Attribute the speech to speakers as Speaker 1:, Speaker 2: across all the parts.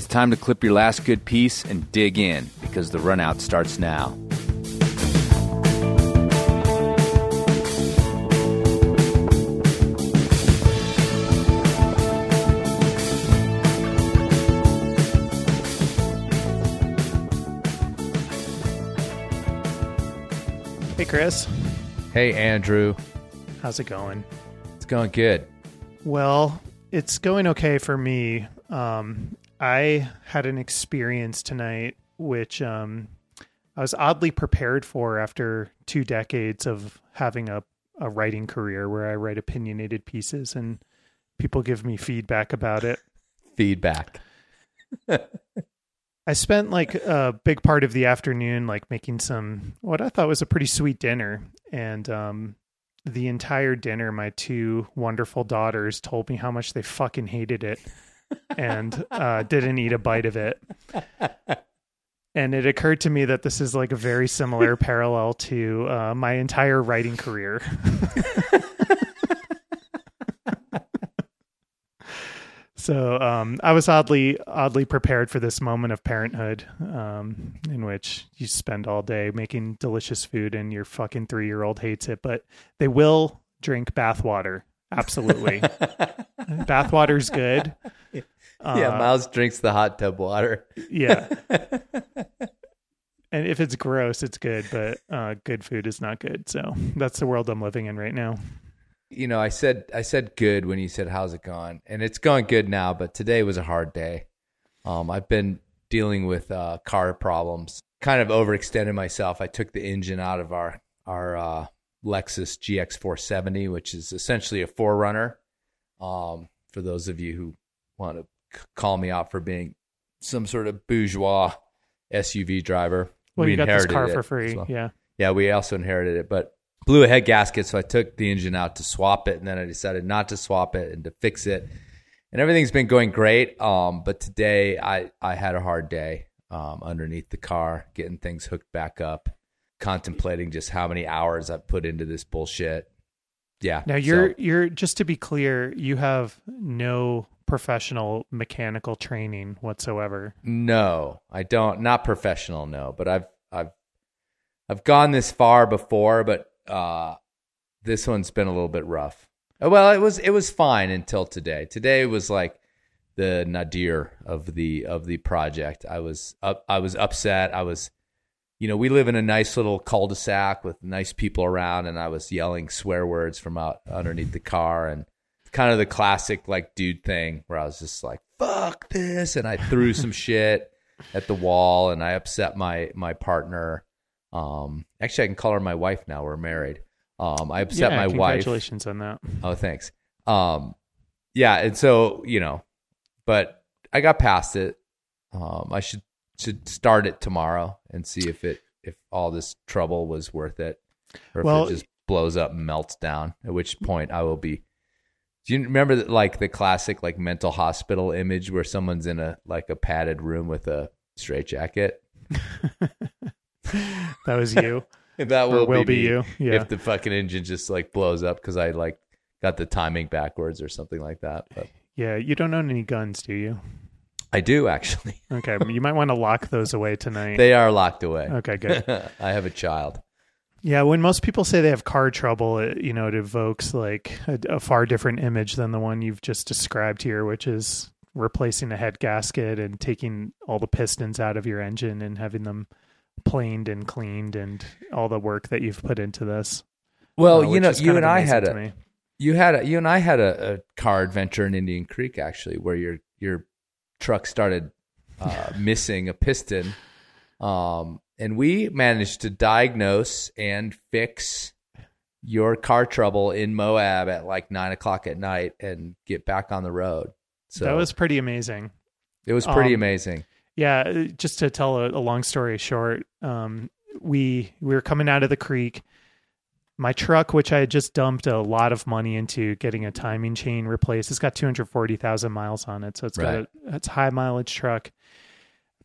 Speaker 1: It's time to clip your last good piece and dig in because the runout starts now.
Speaker 2: Hey, Chris.
Speaker 3: Hey, Andrew.
Speaker 2: How's it going?
Speaker 3: It's going good.
Speaker 2: Well, it's going okay for me. Um, I had an experience tonight which um, I was oddly prepared for after two decades of having a, a writing career where I write opinionated pieces and people give me feedback about it.
Speaker 3: Feedback.
Speaker 2: I spent like a big part of the afternoon like making some what I thought was a pretty sweet dinner and um the entire dinner my two wonderful daughters told me how much they fucking hated it and uh didn't eat a bite of it. And it occurred to me that this is like a very similar parallel to uh, my entire writing career. So um, I was oddly oddly prepared for this moment of parenthood, um, in which you spend all day making delicious food and your fucking three year old hates it, but they will drink bathwater. Absolutely, bathwater's good.
Speaker 3: yeah, Miles drinks the hot tub water.
Speaker 2: Yeah, and if it's gross, it's good, but uh, good food is not good. So that's the world I'm living in right now.
Speaker 3: You know, I said I said good when you said how's it going, and it's going good now. But today was a hard day. Um, I've been dealing with uh, car problems. Kind of overextended myself. I took the engine out of our our uh, Lexus GX470, which is essentially a 4Runner. Um, for those of you who want to c- call me out for being some sort of bourgeois SUV driver,
Speaker 2: Well,
Speaker 3: we
Speaker 2: you got this car for free.
Speaker 3: well.
Speaker 2: Yeah.
Speaker 3: Yeah, we also inherited it, but blew a head gasket. So I took the engine out to swap it, and then I decided not to swap it and to fix it. And everything's been going great. Um, but today I I had a hard day um, underneath the car, getting things hooked back up, contemplating just how many hours I've put into this bullshit. Yeah.
Speaker 2: Now you're
Speaker 3: so-
Speaker 2: you're just to be clear, you have no professional mechanical training whatsoever.
Speaker 3: No, I don't. Not professional, no. But I've I've I've gone this far before, but uh, this one's been a little bit rough. Uh, Well, it was it was fine until today. Today was like the nadir of the of the project. I was up, I was upset. I was, you know, we live in a nice little cul-de-sac with nice people around, and I was yelling swear words from out underneath the car, and kind of the classic like dude thing where I was just like fuck this, and I threw some shit at the wall, and I upset my my partner. Um, actually, I can call her my wife now. We're married. Um, I upset
Speaker 2: yeah,
Speaker 3: my wife.
Speaker 2: congratulations on that.
Speaker 3: Oh, thanks. Um, yeah, and so you know, but I got past it. Um, I should should start it tomorrow and see if it if all this trouble was worth it, or
Speaker 2: Well-
Speaker 3: if it just blows up and melts down. At which point I will be. Do you remember that, like the classic like mental hospital image where someone's in a like a padded room with a straitjacket?
Speaker 2: That was you.
Speaker 3: That will,
Speaker 2: will
Speaker 3: be,
Speaker 2: be you, yeah.
Speaker 3: If the fucking engine just like blows up because I like got the timing backwards or something like that. But
Speaker 2: yeah, you don't own any guns, do you?
Speaker 3: I do actually.
Speaker 2: Okay, you might want to lock those away tonight.
Speaker 3: They are locked away.
Speaker 2: okay, good.
Speaker 3: I have a child.
Speaker 2: Yeah, when most people say they have car trouble, it, you know, it evokes like a, a far different image than the one you've just described here, which is replacing a head gasket and taking all the pistons out of your engine and having them planed and cleaned and all the work that you've put into this.
Speaker 3: Well,
Speaker 2: uh,
Speaker 3: you know, you and I had a you had a you and I had a, a car adventure in Indian Creek actually, where your your truck started uh, missing a piston, um, and we managed to diagnose and fix your car trouble in Moab at like nine o'clock at night and get back on the road. So
Speaker 2: that was pretty amazing.
Speaker 3: it was pretty
Speaker 2: um,
Speaker 3: amazing.
Speaker 2: Yeah, just to tell a, a long story short, um, we we were coming out of the creek. My truck, which I had just dumped a lot of money into getting a timing chain replaced, it's got two hundred forty thousand miles on it, so it's
Speaker 3: Right.
Speaker 2: got a it's high mileage truck.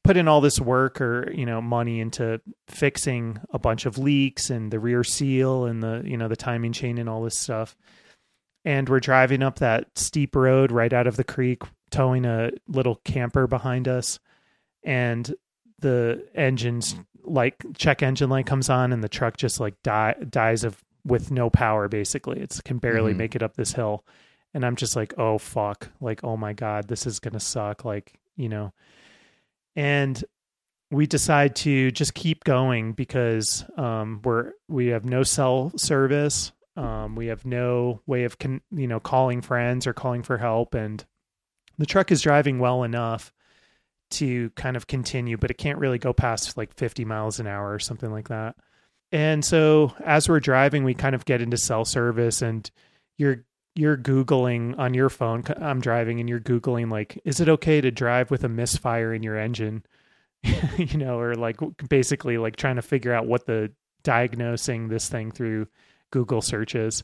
Speaker 2: Put in all this work or you know money into fixing a bunch of leaks and the rear seal and the you know the timing chain and all this stuff. And we're driving up that steep road right out of the creek towing a little camper behind us, and the engines like check engine light comes on, and the truck just like die, dies of with no power. Basically, it can barely
Speaker 3: Mhm.
Speaker 2: make it up this hill, and I'm just like, oh fuck, like oh my god, this is gonna suck. Like you know, and we decide to just keep going because um, we're we have no cell service. Um, we have no way of con- you know calling friends or calling for help, and the truck is driving well enough to kind of continue, but it can't really go past like 50 miles an hour or something like that. And so as we're driving, we kind of get into cell service, and you're you're googling on your phone. I'm driving, and you're googling like, is it okay to drive with a misfire in your engine? you know, or like basically like trying to figure out what the diagnosing this thing through Google searches.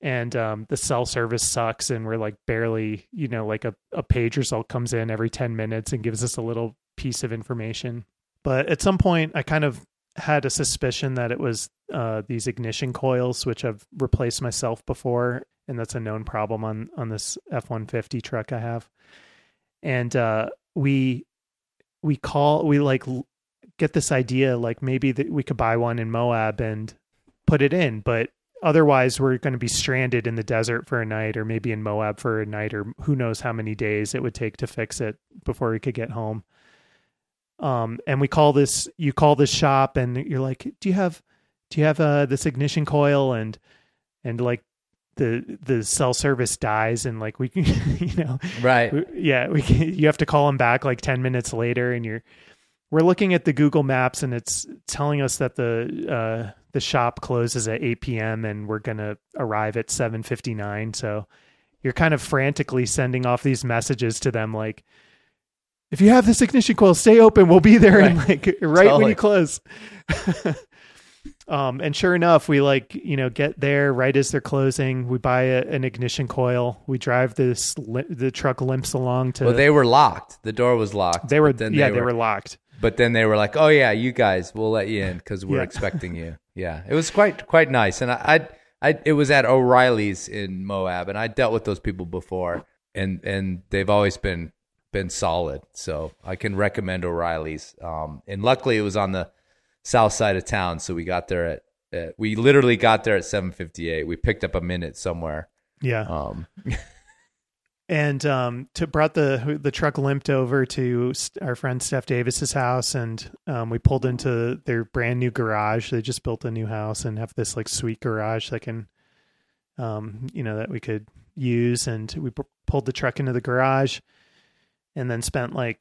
Speaker 2: And um, the cell service sucks, and we're like barely, you know, like a, a page result comes in every 10 minutes and gives us a little piece of information. But at some point, I kind of had a suspicion that it was uh, these ignition coils, which I've replaced myself before, and that's a known problem on on this F one fifty truck I have. And uh, we we call we like get this idea like maybe that we could buy one in Moab and put it in, but otherwise we're going to be stranded in the desert for a night or maybe in Moab for a night or who knows how many days it would take to fix it before we could get home. Um and we call this you call this shop and you're like, "Do you have do you have uh this ignition coil and and like the the cell service dies and like we can you know
Speaker 3: Right.
Speaker 2: we- yeah we can, you have to call them back like 10 minutes later and you're we're looking at the google maps and it's telling us that the uh the shop closes at 8 p.m and we're gonna arrive at 7.59 so you're kind of frantically sending off these messages to them like if you have this ignition coil stay open we'll be there and like right when you close um and sure enough we like you know get there right as they're closing we buy a, an ignition coil we drive this li- the truck limps along to
Speaker 3: Well, they were locked. The door was locked.
Speaker 2: they were
Speaker 3: then
Speaker 2: yeah they were, locked
Speaker 3: But then they were like, "Oh yeah, you guys, we'll let you in because we're
Speaker 2: Yeah.
Speaker 3: expecting you." Yeah, it was quite quite nice, and I, I, I, it was at O'Reilly's in Moab, and I dealt with those people before, and and they've always been been solid. So I can recommend O'Reilly's. Um, and luckily it was on the south side of town, so we got there at, at we literally got there at seven fifty eight. We picked up a minute somewhere.
Speaker 2: yeah
Speaker 3: Um,
Speaker 2: and um to brought the the truck limped over to our friend Steph Davis's house and um we pulled into their brand new garage they just built a new house and have this like sweet garage that can um you know that we could use and we p- pulled the truck into the garage and then spent like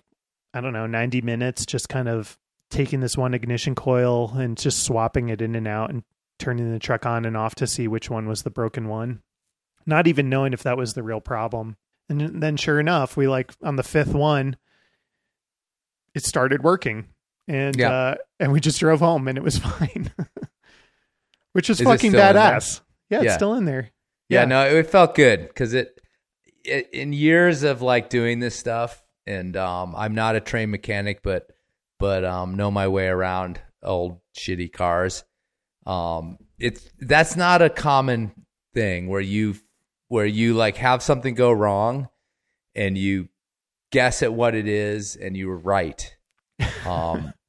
Speaker 2: I don't know 90 minutes just kind of taking this one ignition coil and just swapping it in and out and turning the truck on and off to see which one was the broken one not even knowing if that was the real problem and then sure enough, we like on the fifth one, it started working. And
Speaker 3: Yeah.
Speaker 2: uh and we just drove home and it was fine. Which was
Speaker 3: Is
Speaker 2: fucking
Speaker 3: still in there?
Speaker 2: badass. Yeah, it's
Speaker 3: Yeah.
Speaker 2: still in there.
Speaker 3: Yeah, no, it felt good because it, it in years of like doing this stuff, and um, I'm not a trained mechanic, but but um, know my way around old shitty cars. Um, it's that's not a common thing where you where you like have something go wrong, and you guess at what it is, and you were right. Um,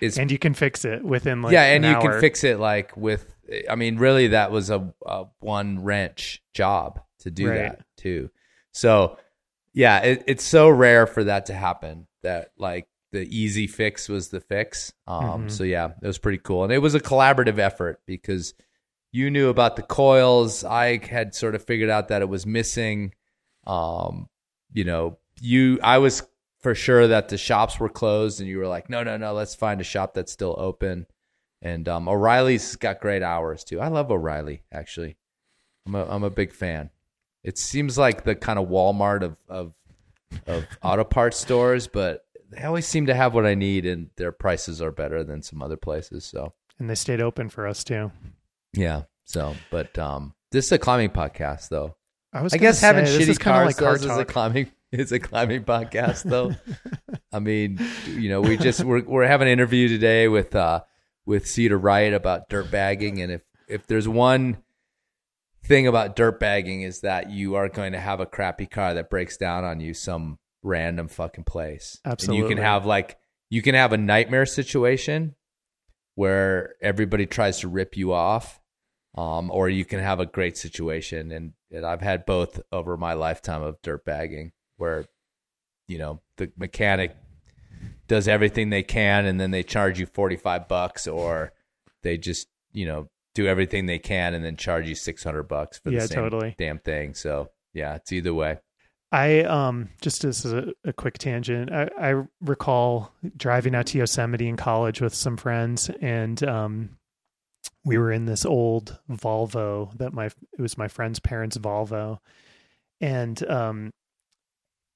Speaker 2: And you can fix it within like
Speaker 3: yeah, and
Speaker 2: an
Speaker 3: you can fix it like with. I mean, really, that was a, a one wrench job to do
Speaker 2: Right.
Speaker 3: that too. So, yeah, it, it's so rare for that to happen. That like the easy fix was the fix. Um,
Speaker 2: Mhm.
Speaker 3: so yeah, it was pretty cool, and it was a collaborative effort because you knew about the coils. I had sort of figured out that it was missing. Um, you know, you I was for sure that the shops were closed, and you were like, no, no, no, let's find a shop that's still open. And um, O'Reilly's got great hours too. I love O'Reilly actually. I'm a I'm a big fan. It seems like the kind of Walmart of of of auto parts stores, but they always seem to have what I need, and their prices are better than some other places. So
Speaker 2: and they stayed open for us too.
Speaker 3: yeah. So, but um, this is a climbing podcast, though.
Speaker 2: I was
Speaker 3: I guess having
Speaker 2: say, this
Speaker 3: shitty cars
Speaker 2: like
Speaker 3: is a climbing is a climbing podcast, though. I mean, you know, we just we're we're having an interview today with uh with Cedar Wright about dirt bagging, and if if there's one thing about dirt bagging is that you are going to have a crappy car that breaks down on you some random fucking place. And you can have like you can have a nightmare situation where everybody tries to rip you off. Um, or you can have a great situation and, and I've had both over my lifetime of dirt bagging where you know the mechanic does everything they can and then they charge you 45 bucks or they just you know do everything they can and then charge you 600 bucks for the same
Speaker 2: totally.
Speaker 3: damn thing. So yeah it's either way.
Speaker 2: I um just as a, a quick tangent, I, I recall driving out to Yosemite in college with some friends, and um, we were in this old Volvo that my it was my friend's parents' Volvo, and um,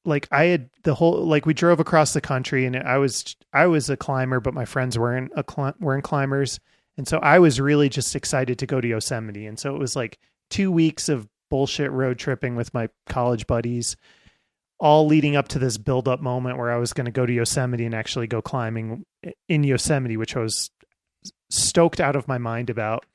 Speaker 2: like I had the whole like we drove across the country, and I was I was a climber, but my friends weren't a cli- weren't climbers, and so I was really just excited to go to Yosemite, and so it was like two weeks of bullshit road tripping with my college buddies, all leading up to this build up moment where I was going to go to Yosemite and actually go climbing in Yosemite, which I was stoked out of my mind about.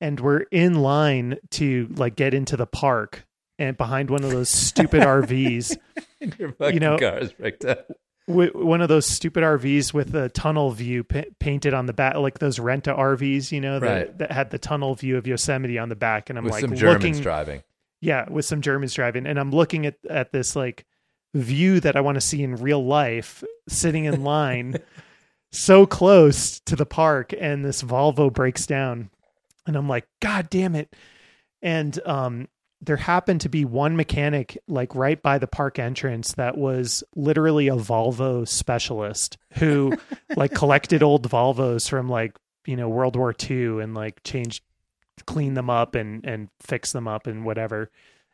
Speaker 2: And we're in line to like get into the park and behind one of those stupid RVs,
Speaker 3: your fucking
Speaker 2: know-
Speaker 3: car is wrecked up.
Speaker 2: One of those stupid RVs with a tunnel view pa- painted on the back, like those renta RVs, you know, that,
Speaker 3: Right.
Speaker 2: that had the tunnel view of Yosemite on the back. And I'm
Speaker 3: with
Speaker 2: like
Speaker 3: some germans
Speaker 2: looking,
Speaker 3: driving
Speaker 2: yeah, with some Germans driving, and I'm looking at at this like view that I want to see in real life, sitting in line, so close to the park, and this Volvo breaks down, and I'm like, God damn it! And um, there happened to be one mechanic like right by the park entrance that was literally a Volvo specialist who like collected old Volvos from like you know World War II and like changed clean them up and and fix them up and whatever.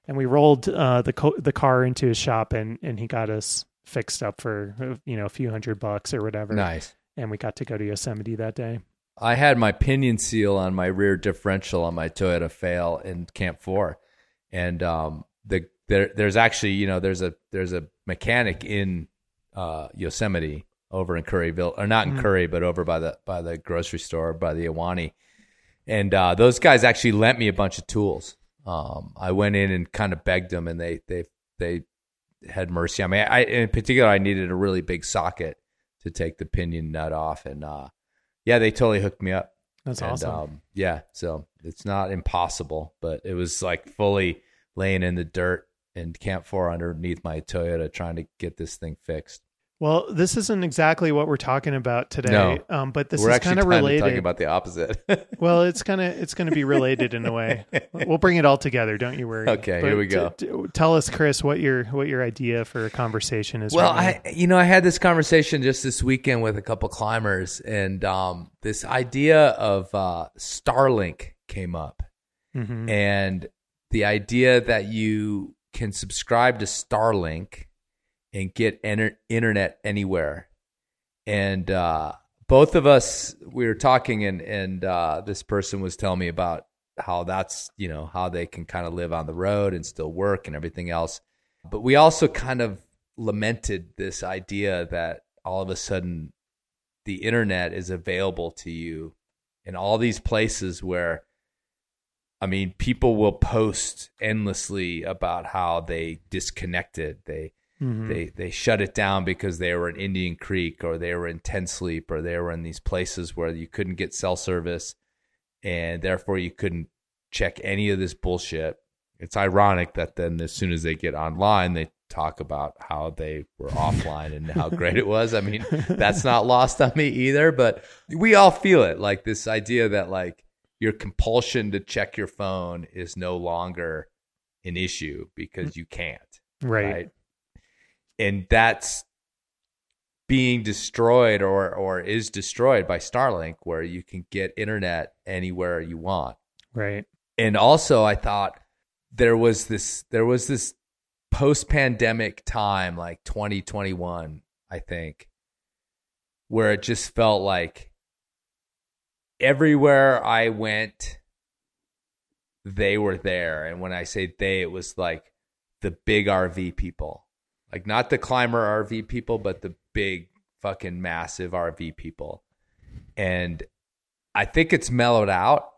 Speaker 2: And we rolled uh, the co- the car into his shop and and he got us fixed up for uh, you know a few hundred bucks or whatever.
Speaker 3: nice
Speaker 2: And we got to go to Yosemite that day.
Speaker 3: i had my pinion seal on my rear differential on my toyota fail in camp 4 and um the there there's actually you know there's a there's a mechanic in uh yosemite over in curryville or not in
Speaker 2: Mhm.
Speaker 3: curry but over by the by the grocery store by the Ahwahnee and uh, those guys actually lent me a bunch of tools. Um, I went in and kind of begged them, and they they they had mercy on me. I, in particular, I needed a really big socket to take the pinion nut off, and uh, yeah, they totally hooked me up.
Speaker 2: That's
Speaker 3: and,
Speaker 2: awesome.
Speaker 3: Um, yeah, so it's not impossible, but it was like fully laying in the dirt in Camp Four underneath my Toyota, trying to get this thing fixed.
Speaker 2: Well, this isn't exactly what we're talking about today,
Speaker 3: No.
Speaker 2: um, but this
Speaker 3: We're
Speaker 2: is kind of related.
Speaker 3: talking about the opposite.
Speaker 2: well, it's kind of it's going to be related in a way. We'll bring it all together. Don't you worry.
Speaker 3: Okay, here we go.
Speaker 2: t- t- tell us, Chris, what your what your idea for a conversation is.
Speaker 3: Well,
Speaker 2: right.
Speaker 3: I you know I had this conversation just this weekend with a couple climbers, and um, this idea of uh, Starlink came up,
Speaker 2: Mhm.
Speaker 3: and the idea that you can subscribe to Starlink and get enter- internet anywhere, and uh, both of us we were talking, and and uh, this person was telling me about how that's you know how they can kind of live on the road and still work and everything else. But we also kind of lamented this idea that all of a sudden the internet is available to you in all these places where I mean people will post endlessly about how they disconnected. They
Speaker 2: Mhm.
Speaker 3: they they shut it down because they were in Indian Creek or they were in Ten Sleep or they were in these places where you couldn't get cell service and therefore you couldn't check any of this bullshit. It's ironic that then as soon as they get online they talk about how they were offline and how great it was. I mean, that's not lost on me either, but we all feel it like this idea that like your compulsion to check your phone is no longer an issue because you can't
Speaker 2: right.
Speaker 3: right? And that's being destroyed or or is destroyed by Starlink, where you can get internet anywhere you want.
Speaker 2: Right.
Speaker 3: And also, I thought there was this there was this post pandemic time, like 2021, I think, where it just felt like everywhere I went, they were there. And when I say they, it was like the big RV people, like not the climber RV people, but the big fucking massive RV people. And I think it's mellowed out.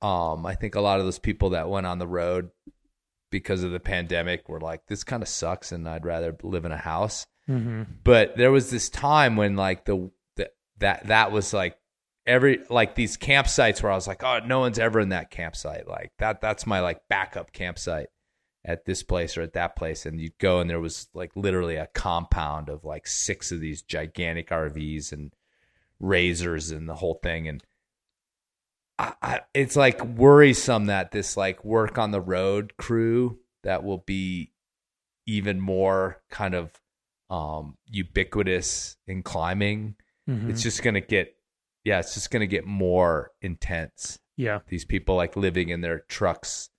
Speaker 3: Um, I think a lot of those people that went on the road because of the pandemic were like, this kind of sucks and I'd rather live in a house.
Speaker 2: Mm-hmm.
Speaker 3: But there was this time when like the, the that that was like every like these campsites where I was like, oh, no one's ever in that campsite. Like that that's my like backup campsite at this place or at that place. And you'd go and there was like literally a compound of like six of these gigantic RVs and razors and the whole thing. And I, I, it's like worrisome that this like work on the road crew that will be even more kind of um ubiquitous in climbing
Speaker 2: Mhm.
Speaker 3: it's just gonna get yeah it's just gonna get more intense
Speaker 2: yeah.
Speaker 3: these people like living in their trucks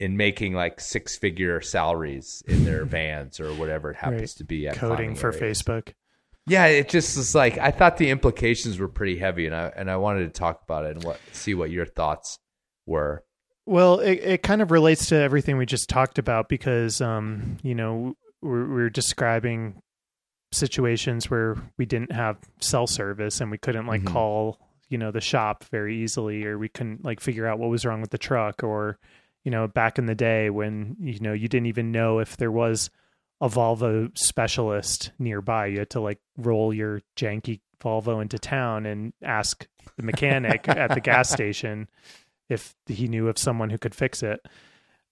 Speaker 3: and making like six figure salaries in their vans or whatever it happens
Speaker 2: Right.
Speaker 3: to be at
Speaker 2: Coding for
Speaker 3: areas.
Speaker 2: Facebook.
Speaker 3: yeah it just was like i thought the implications were pretty heavy and i and i wanted to talk about it and what see what your thoughts were
Speaker 2: Well, it, it kind of relates to everything we just talked about because, um, you know, we're, we're describing situations where we didn't have cell service and we couldn't like
Speaker 3: Mhm.
Speaker 2: call, you know, the shop very easily, or we couldn't like figure out what was wrong with the truck, or, you know, back in the day when, you know, you didn't even know if there was a Volvo specialist nearby. You had to like roll your janky Volvo into town and ask the mechanic at the gas station if he knew of someone who could fix it.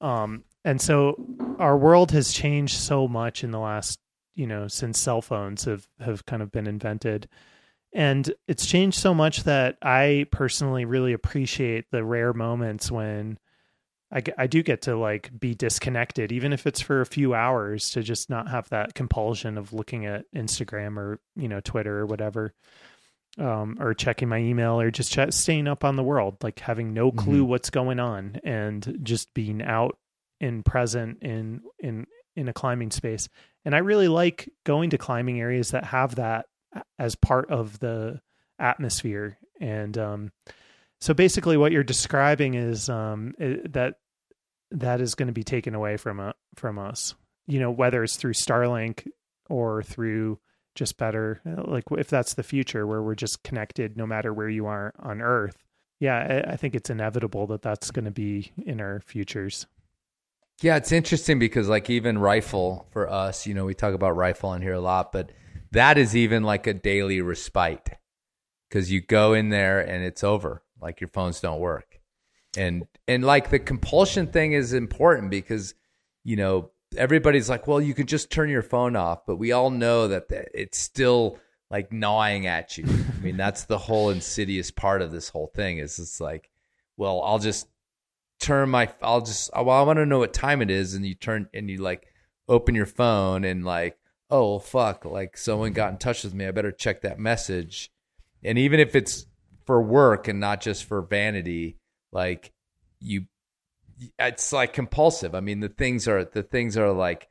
Speaker 2: Um, and so our world has changed so much in the last, you know, since cell phones have, have kind of been invented. And it's changed so much that I personally really appreciate the rare moments when I, I do get to like be disconnected, even if it's for a few hours, to just not have that compulsion of looking at Instagram or, you know, Twitter or whatever um, or checking my email or just ch- staying up on the world, like having no clue
Speaker 3: Mhm.
Speaker 2: what's going on and just being out and present in in in a climbing space. And I really like going to climbing areas that have that as part of the atmosphere. And um, so basically, what you're describing is um, that that is going to be taken away from uh, from us. You know, whether it's through Starlink or through just better uh, like if that's the future where we're just connected no matter where you are on earth yeah i, I think it's inevitable that that's going to be in our futures
Speaker 3: Yeah, it's interesting because like even rifle for us, you know, we talk about rifle on here a lot, but that is even like a daily respite because you go in there and it's over. Like your phones don't work, and and like the compulsion thing is important because you know everybody's like, well, you can just turn your phone off, but we all know that it's still like gnawing at you. I mean, that's the whole insidious part of this whole thing. Is it's like, well, I'll just turn my I'll just well I want to know what time it is and you turn and you like open your phone and like oh fuck like someone got in touch with me I better check that message and even if it's for work and not just for vanity like you it's like compulsive I mean the things are the things are like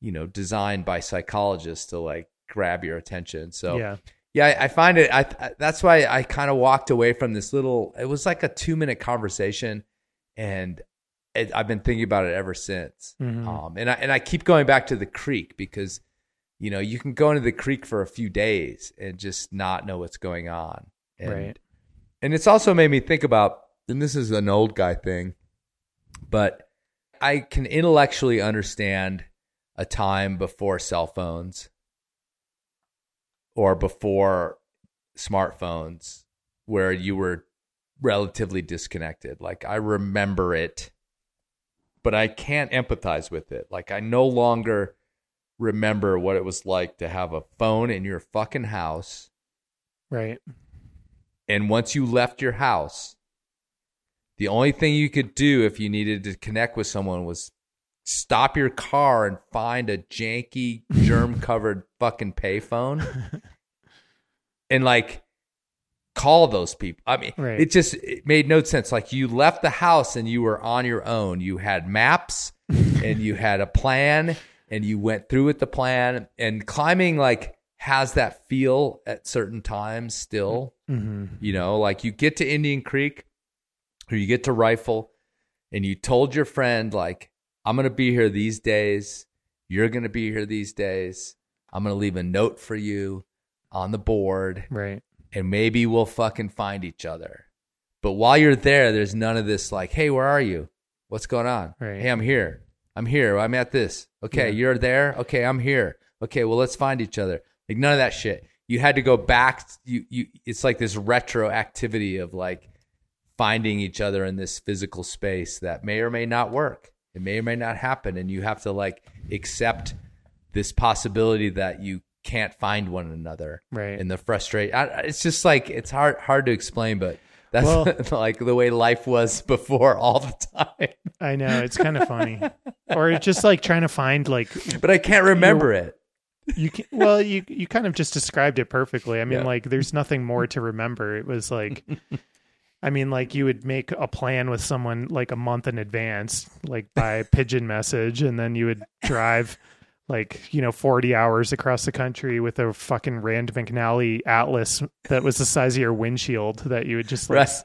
Speaker 3: you know designed by psychologists to like grab your attention so
Speaker 2: yeah
Speaker 3: yeah, I, find it. I, that's why I kind of walked away from this little. It was like a two minute conversation, and it, I've been thinking about it ever since.
Speaker 2: Mhm.
Speaker 3: Um, and I and I keep going back to the creek because, you know, you can go into the creek for a few days and just not know what's going on. And,
Speaker 2: Right.
Speaker 3: And it's also made me think about, and this is an old guy thing, but I can intellectually understand a time before cell phones or before smartphones where you were relatively disconnected. Like I remember it, but I can't empathize with it. Like I no longer remember what it was like to have a phone in your fucking house.
Speaker 2: right
Speaker 3: And once you left your house, the only thing you could do if you needed to connect with someone was stop your car and find a janky germ covered fucking payphone and like call those people. I mean,
Speaker 2: Right.
Speaker 3: it just it made no sense. Like you left the house and you were on your own. You had maps and you had a plan and you went through with the plan and climbing like has that feel at certain times still.
Speaker 2: Hmm
Speaker 3: You know, like you get to Indian Creek or you get to Rifle and you told your friend, like, I'm going to be here these days. You're going to be here these days. I'm going to leave a note for you on the board
Speaker 2: right
Speaker 3: and maybe we'll fucking find each other. But while you're there, there's none of this like, hey, where are you? What's going on?
Speaker 2: Right.
Speaker 3: Hey, I'm here. I'm here. I'm at this. Okay,
Speaker 2: Yeah.
Speaker 3: you're there. Okay, I'm here. Okay, well, let's find each other. Like none of that shit. You had to go back. You you. It's like this retroactivity of like finding each other in this physical space that may or may not work. It may or may not happen, and you have to like accept this possibility that you can't find one another
Speaker 2: Right.
Speaker 3: and the frustrate it's just like it's hard hard to explain but that's
Speaker 2: Well-
Speaker 3: like the way life was before all the time
Speaker 2: I know it's kind of funny, or it's just like trying to find like
Speaker 3: but i can't remember it
Speaker 2: you can. Well, you you kind of just described it perfectly. I mean,
Speaker 3: Yeah.
Speaker 2: like there's nothing more to remember. It was like, I mean, like you would make a plan with someone like a month in advance, like by pigeon message, and then you would drive. Like you know, forty hours across the country with a fucking Rand McNally Atlas that was the size of your windshield that you would just like
Speaker 3: Right.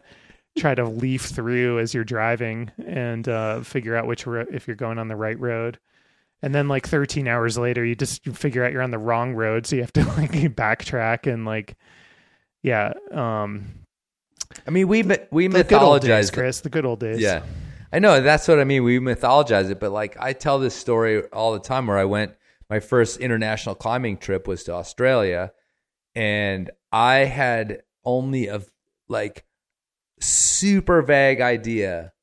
Speaker 2: try to leaf through as you're driving and uh, figure out which ro- if you're going on the right road. And then like 13 hours later, you just figure out you're on the wrong road, so you have to like backtrack and like, yeah, um,
Speaker 3: i mean we we
Speaker 2: the good old days,
Speaker 3: mythologize.
Speaker 2: Chris, the good old days.
Speaker 3: Yeah. I know that's what I mean. We mythologize it, but like I tell this story all the time where I went my first international climbing trip was to Australia and I had only a like super vague idea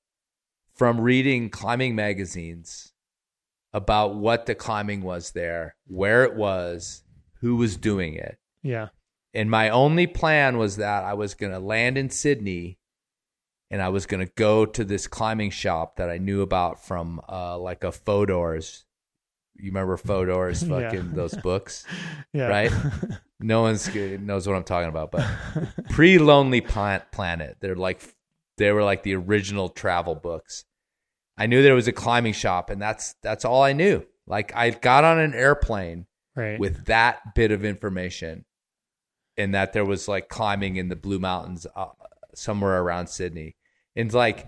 Speaker 3: from reading climbing magazines about what the climbing was there, where it was, who was doing it.
Speaker 2: yeah,
Speaker 3: And my only plan was that I was going to land in Sydney and I was going to go to this climbing shop that I knew about from uh, like a Fodors. You remember Fodors,
Speaker 2: Yeah.
Speaker 3: fucking those books,
Speaker 2: yeah.
Speaker 3: right? No one's knows what I'm talking about, but pre Lonely Planet, they're like they were like the original travel books. I knew that it was a climbing shop, and that's that's all I knew. Like I got on an airplane
Speaker 2: right.
Speaker 3: with that bit of information and that there was like climbing in the blue mountains uh, somewhere around sydney and like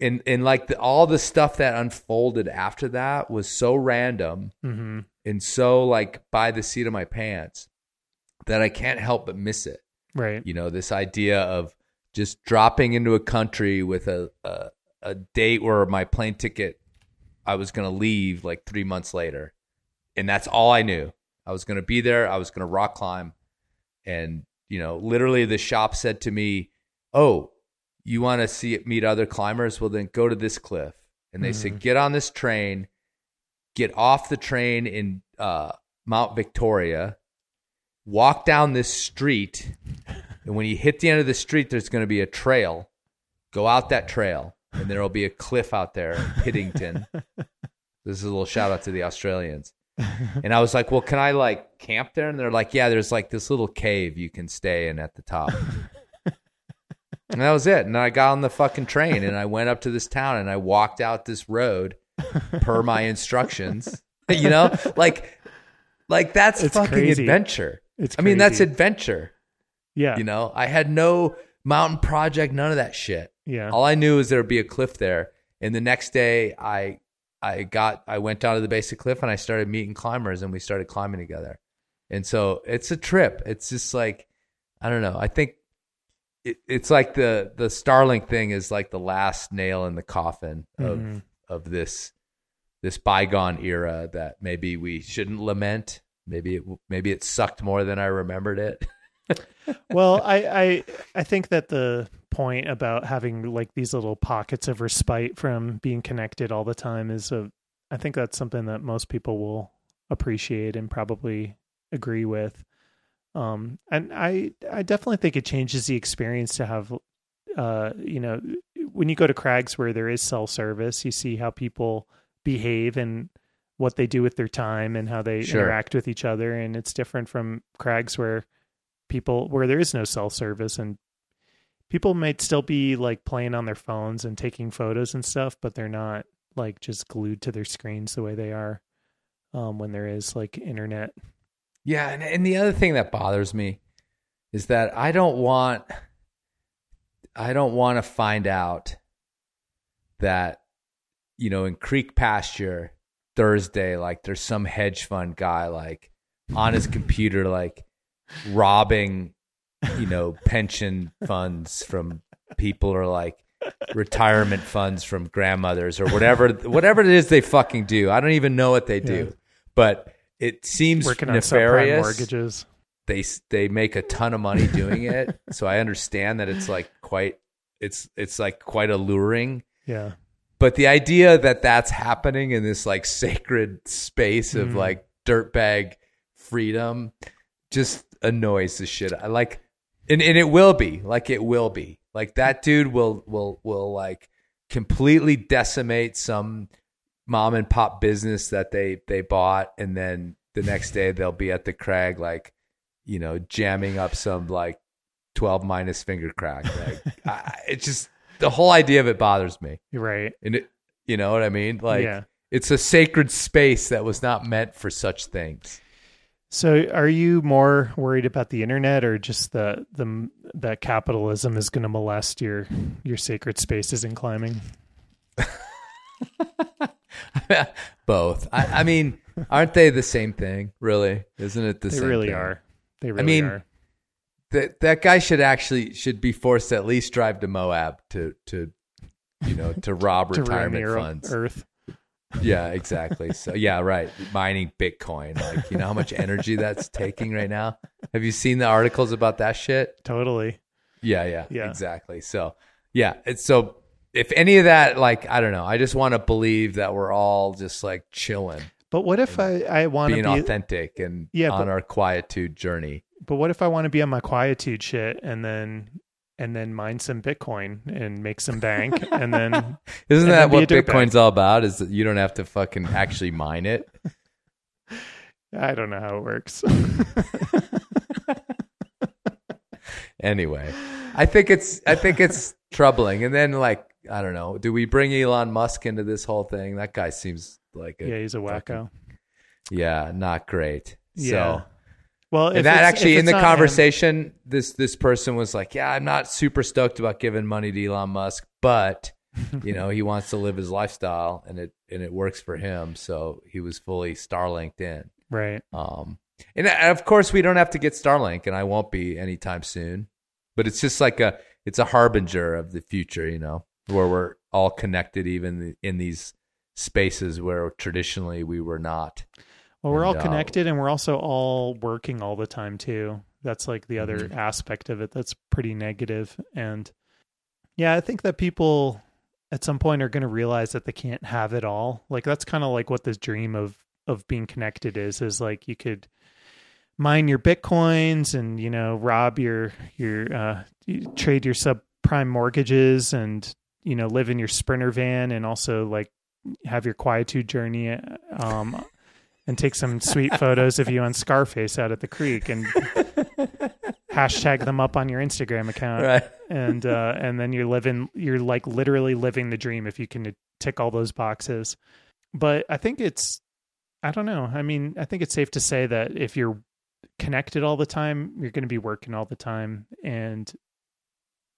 Speaker 3: and and like the, all the stuff that unfolded after that was so random
Speaker 2: hmm
Speaker 3: and so like by the seat of my pants that i can't help but miss it
Speaker 2: Right.
Speaker 3: you know this idea of just dropping into a country with a a, a date where my plane ticket i was going to leave like three months later. And that's all i knew. I was going to be there. I was going to rock climb. And you know literally the shop said to me oh you want to see it meet other climbers? Well then go to this cliff. And they said get on this train. Get off the train in uh, mount victoria. Walk down this street. And when you hit the end of the street there's going to be a trail. Go out that trail and there will be a cliff out there in Piddington. this is a little shout out to the Australians. And I was like, "Well, can I like camp there?" And they're like, "Yeah, there's like this little cave you can stay in at the top." and that was it. And I got on the fucking train and I went up to this town and I walked out this road per my instructions. you know, like like that's
Speaker 2: It's
Speaker 3: fucking
Speaker 2: crazy.
Speaker 3: adventure.
Speaker 2: It's
Speaker 3: I mean, that's adventure.
Speaker 2: Yeah.
Speaker 3: You know, I had no mountain project, none of that shit.
Speaker 2: Yeah.
Speaker 3: All I knew is there would be a cliff there. And the next day, I I got I went down to the base of the cliff and I started meeting climbers and we started climbing together. And so it's a trip. It's just like I don't know. I think it, it's like the the Starlink thing is like the last nail in the coffin of
Speaker 2: Mhm.
Speaker 3: of this this bygone era that maybe we shouldn't lament. Maybe it maybe it sucked more than I remembered it.
Speaker 2: well, I, I I think that the point about having like these little pockets of respite from being connected all the time is a I think that's something that most people will appreciate and probably agree with. Um and I I definitely think it changes the experience to have uh you know when you go to Crags where there is cell service, you see how people behave and what they do with their time and how they
Speaker 3: Sure.
Speaker 2: interact with each other and it's different from Crags where people where there is no cell service and people might still be like playing on their phones and taking photos and stuff but they're not like just glued to their screens the way they are um, when there is like internet.
Speaker 3: Yeah, and, and the other thing that bothers me is that I don't want I don't want to find out that you know in Creek Pasture Thursday like there's some hedge fund guy like on his computer like robbing you know, pension funds from people or like retirement funds from grandmothers or whatever whatever it is they fucking do. I don't even know what they do.
Speaker 2: Yeah.
Speaker 3: But it seems
Speaker 2: Working
Speaker 3: nefarious.
Speaker 2: mortgages.
Speaker 3: They they make a ton of money doing it. so I understand that it's like quite it's it's like quite alluring.
Speaker 2: Yeah.
Speaker 3: But the idea that that's happening in this like sacred space of
Speaker 2: Mhm.
Speaker 3: like dirtbag freedom just annoys the shit. I like, and, and it will be like it will be like that dude will will will like completely decimate some mom and pop business that they they bought, and then the next day they'll be at the crag like you know jamming up some like twelve minus finger crack. Like I, it just the whole idea of it bothers me.
Speaker 2: Right.
Speaker 3: And it, you know what I mean? Like
Speaker 2: Yeah.
Speaker 3: it's a sacred space that was not meant for such things.
Speaker 2: So, are you more worried about the internet, or just the the that capitalism is going to molest your your sacred spaces in climbing?
Speaker 3: Both. I, I mean, aren't they the same thing? Really? Isn't it the
Speaker 2: They
Speaker 3: same?
Speaker 2: They really
Speaker 3: thing?
Speaker 2: are. They really
Speaker 3: mean,
Speaker 2: are.
Speaker 3: That that guy should actually should be forced to at least drive to Moab to to you know to rob
Speaker 2: To
Speaker 3: retirement funds.
Speaker 2: Earth.
Speaker 3: Yeah, exactly. So yeah, right. Mining Bitcoin, like you know how much energy that's taking right now. Have you seen the articles about that shit?
Speaker 2: Totally.
Speaker 3: Yeah, yeah,
Speaker 2: Yeah.
Speaker 3: exactly. So, yeah, it's so if any of that, like, I don't know, I just want to believe that we're all just like chilling,
Speaker 2: But what if I I want to be?
Speaker 3: authentic, and
Speaker 2: Yeah,
Speaker 3: on
Speaker 2: but-
Speaker 3: our quietude journey.
Speaker 2: But what if I want to be on my quietude shit and then and then mine some Bitcoin and make some bank and then
Speaker 3: Isn't
Speaker 2: And
Speaker 3: that
Speaker 2: then
Speaker 3: what. Bitcoin's all about? Is that you don't have to fucking actually mine it?
Speaker 2: I don't know how it works.
Speaker 3: Anyway, I think it's I think it's troubling. And then like I don't know, do we bring Elon Musk into this whole thing? That guy seems like a,
Speaker 2: yeah, he's a
Speaker 3: fucking-
Speaker 2: wacko.
Speaker 3: yeah, not great.
Speaker 2: Yeah.
Speaker 3: So
Speaker 2: Well, if
Speaker 3: and that actually in the
Speaker 2: not him-
Speaker 3: conversation this this person was like yeah i'm not super stoked about giving money to elon musk but you know he wants to live his lifestyle and it and it works for him. So he was fully starlinked in.
Speaker 2: Right?
Speaker 3: um and of course we don't have to get starlink and i won't be anytime soon but it's just like a it's a harbinger of the future you know where we're all connected even in these spaces where traditionally we were not
Speaker 2: Well, we're all
Speaker 3: And, uh,
Speaker 2: connected, and we're also all working all the time too. That's like the other
Speaker 3: Mhm.
Speaker 2: aspect of it. That's pretty negative. And yeah, I think that people at some point are going to realize that they can't have it all. Like that's kind of like what this dream of of being connected is. Is like you could mine your bitcoins and you know rob your your uh, trade your subprime mortgages and you know live in your sprinter van and also like have your quietude journey um and take some sweet photos of you on Scarface out at the creek and hashtag them up on your Instagram account.
Speaker 3: right
Speaker 2: And uh, and then you're living, you're like literally living the dream if you can tick all those boxes. But I think it's, I don't know. I mean, I think it's safe to say that if you're connected all the time, you're going to be working all the time, and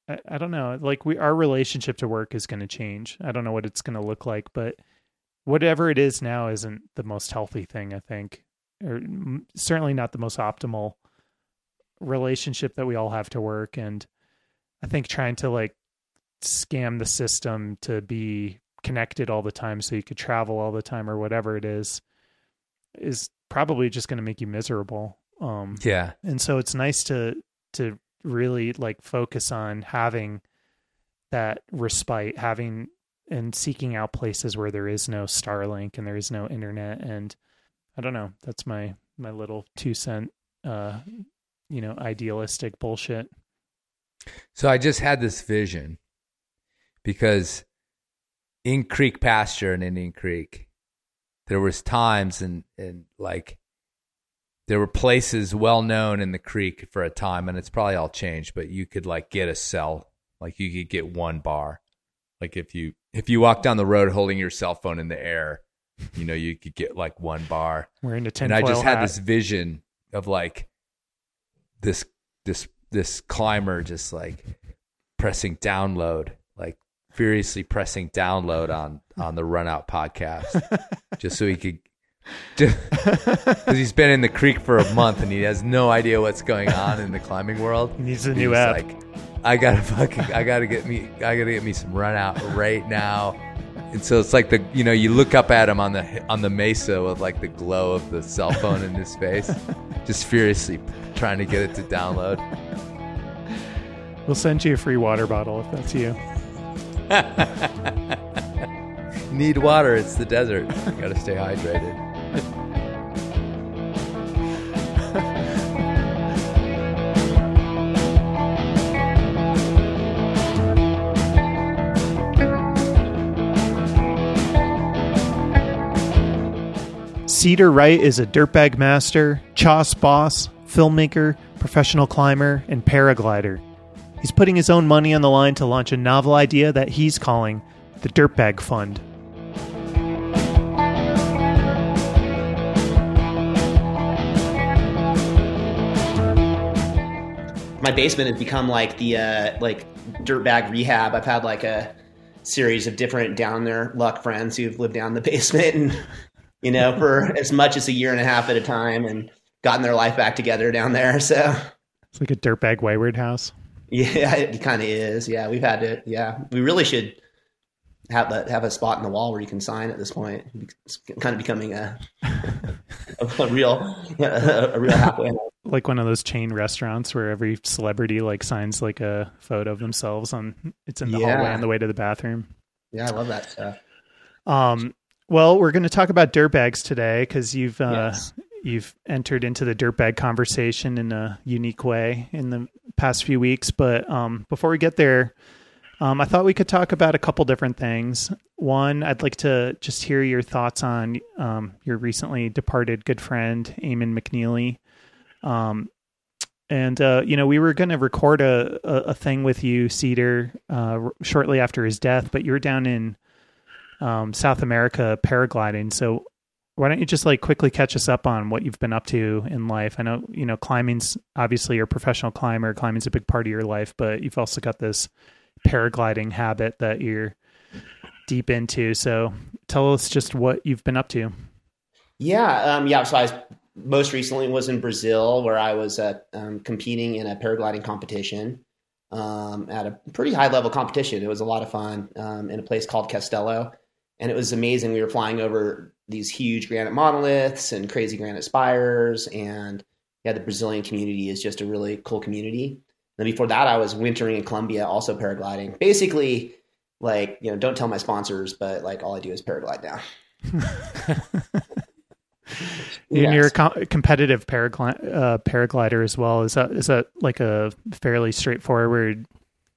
Speaker 2: I, I don't know. Like we, our relationship to work is going to change. I don't know what it's going to look like, but whatever it is now isn't the most healthy thing. I think, or certainly not the most optimal relationship that we all have to work. And I think trying to like scam the system to be connected all the time so you could travel all the time or whatever it is is probably just going to make you miserable. Um,
Speaker 3: yeah
Speaker 2: and so it's nice to to really like focus on having that respite having and seeking out places where there is no starlink and there is no internet and i don't know that's my my little two cent uh you know idealistic bullshit
Speaker 3: So I just had this vision because in Creek Pasture in Indian Creek, there was times and and like there were places well known in the creek for a time, and it's probably all changed. But you could like get a cell, like you could get one bar, like if you if you walk down the road holding your cell phone in the air, you know you could get like one bar
Speaker 2: wearing a
Speaker 3: and I just had
Speaker 2: hat.
Speaker 3: this vision of like this this this climber just like pressing download, like furiously pressing download on on the Run Out podcast, just so he could because he's been in the creek for a month and he has no idea what's going on in the climbing world.
Speaker 2: He needs a new
Speaker 3: he's
Speaker 2: app.
Speaker 3: Like, I gotta fucking, I gotta get me, I gotta get me some run out right now. And so it's like the, you know, you look up at him on the on the mesa with like the glow of the cell phone in his face, just furiously trying to get it to download.
Speaker 2: We'll send you a free water bottle if that's you.
Speaker 3: Need water? It's the desert. You gotta stay hydrated.
Speaker 2: Cedar Wright is a dirtbag master, choss boss, filmmaker, professional climber, and paraglider. He's putting his own money on the line to launch a novel idea that he's calling the Dirtbag Fund.
Speaker 4: my basement has become like the uh, like dirtbag rehab. I've had like a series of different down there luck friends who've lived down the basement and you know for as much as a year and a half at a time and gotten their life back together down there. So
Speaker 2: It's like a dirtbag wayward house.
Speaker 4: yeah, it kind of is. Yeah, we've had to. Yeah, we really should have a have a spot in the wall where you can sign at this point. It's kind of becoming a a, real a, real halfway house.
Speaker 2: Like one of those chain restaurants where every celebrity like signs like a photo of themselves on it's in the
Speaker 4: Yeah.
Speaker 2: hallway on the way to the bathroom.
Speaker 4: Yeah, I love that stuff.
Speaker 2: Um, well, we're going to talk about dirtbags today because you've uh,
Speaker 4: Yes.
Speaker 2: you've entered into the dirtbag conversation in a unique way in the past few weeks. But um, before we get there, um, I thought we could talk about a couple different things. One, I'd like to just hear your thoughts on um, your recently departed good friend, Eamon McNeely. Um, and uh, you know, we were going to record a, a a thing with you, Cedar, uh, shortly after his death, but you were down in um, South America paragliding. So why don't you just like quickly catch us up on what you've been up to in life? I know you know climbing's obviously you're a professional climber. Climbing's a big part of your life, but you've also got this paragliding habit that you're deep into. So tell us just what you've been up to.
Speaker 4: Yeah, um, yeah. So I was, most recently was in Brazil, where I was uh, um, competing in a paragliding competition um, at a pretty high level competition. It was a lot of fun um, in a place called Castelo, and it was amazing. We were flying over these huge granite monoliths and crazy granite spires, and yeah, the Brazilian community is just a really cool community. Then before that, I was wintering in Colombia, also paragliding. Basically, like you know, don't tell my sponsors, but like all I do is paraglide now.
Speaker 2: And you're a
Speaker 4: Yes.
Speaker 2: co- competitive paragli- uh, paraglider as well. Is that is that like a fairly straightforward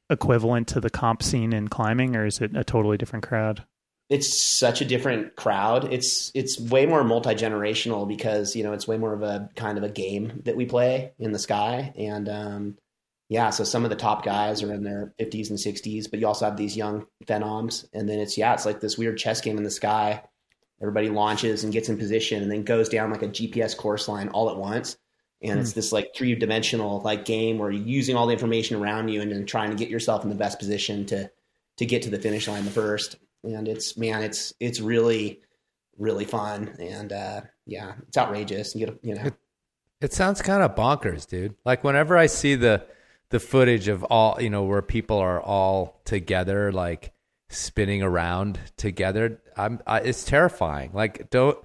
Speaker 2: equivalent to the comp scene in climbing, or is it a totally different crowd?
Speaker 4: It's such a different crowd. It's it's way more multi generational because you know it's way more of a kind of a game that we play in the sky, and um, yeah, so some of the top guys are in their fifties and sixties, but you also have these young phenoms, and then it's yeah, it's like this weird chess game in the sky. Everybody launches and gets in position, and then goes down like a GPS course line all at once. And it's this like three dimensional like game where you're using all the information around you and then trying to get yourself in the best position to to get to the finish line the first and it's man it's it's really really fun and uh yeah it's outrageous you you know
Speaker 3: It sounds kind of bonkers, dude. Like whenever I see the the footage of all, you know, where people are all together, like spinning around together, I'm I, it's terrifying. Like don't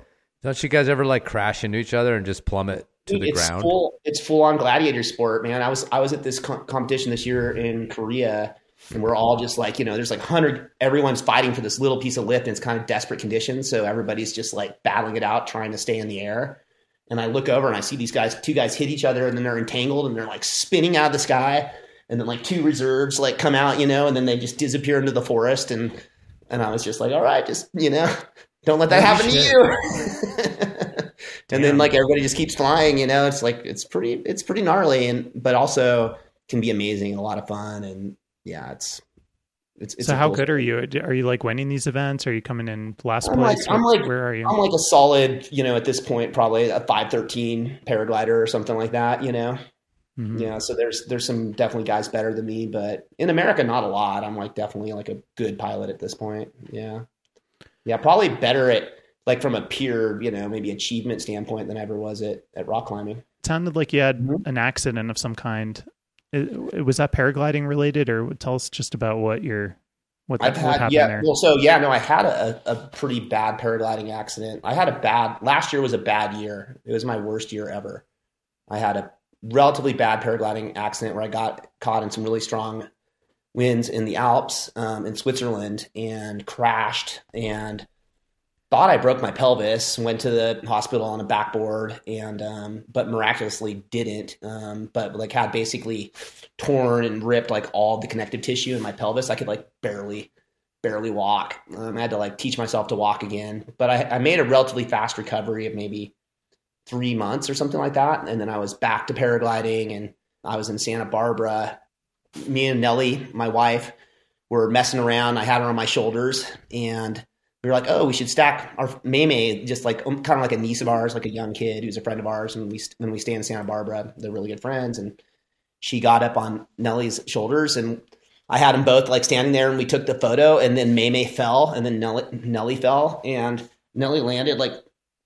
Speaker 3: don't you guys ever like crash into each other and just plummet to the
Speaker 4: it's
Speaker 3: ground?
Speaker 4: full it's full on gladiator sport man i was i was at this com- competition this year in korea and we're all just like you know there's like 100 everyone's fighting for this little piece of lift and it's kind of desperate conditions so everybody's just like battling it out trying to stay in the air. And i look over and i see these guys two guys hit each other and then they're entangled and they're like spinning out of the sky. And then like two reserves like come out you know and then they just disappear into the forest. And and i was just like all right just you know don't let that happen to you. And then like everybody just keeps flying you know it's like it's pretty it's pretty gnarly. And but also can be amazing and a lot of fun. And yeah it's it's, it's
Speaker 2: so how
Speaker 4: cool-
Speaker 2: good are you? Are you like winning these events? Are you coming in last
Speaker 4: I'm like-
Speaker 2: place?
Speaker 4: I'm like-
Speaker 2: where are you?
Speaker 4: i'm like a solid you know at this point probably a 513 paraglider or something like that you know
Speaker 2: Mhm.
Speaker 4: yeah so there's there's some definitely guys better than me but in america not a lot i'm like definitely like a good pilot at this point yeah yeah probably better at like from a peer, you know, maybe achievement standpoint than I ever was at, at rock climbing.
Speaker 2: It sounded like you had
Speaker 4: Mhm.
Speaker 2: an accident of some kind. It, was that paragliding related, or tell us just about what your what,
Speaker 4: I've had
Speaker 2: happened
Speaker 4: yeah.
Speaker 2: there?
Speaker 4: Well, so yeah, no, I had a, a pretty bad paragliding accident. I had a bad last year was a bad year. It was my worst year ever. I had a relatively bad paragliding accident where I got caught in some really strong winds in the Alps um, in Switzerland and crashed and thought I broke my pelvis. Went to the hospital on a backboard and um, but miraculously didn't. Um, but like had basically torn and ripped like all the connective tissue in my pelvis. I could like barely barely walk. Um, I had to like teach myself to walk again. But I, I made a relatively fast recovery of maybe three months or something like that. And then I was back to paragliding and I was in Santa Barbara. Me and Nellie, my wife, were messing around. I had her on my shoulders and we were like, oh, we should stack our Maymay, just like um, kind of like a niece of ours, like a young kid who's a friend of ours. And we, when we stay in Santa Barbara, they're really good friends. And she got up on Nellie's shoulders and I had them both like standing there and we took the photo and then Maymay fell and then Nellie, Nellie fell and Nellie landed like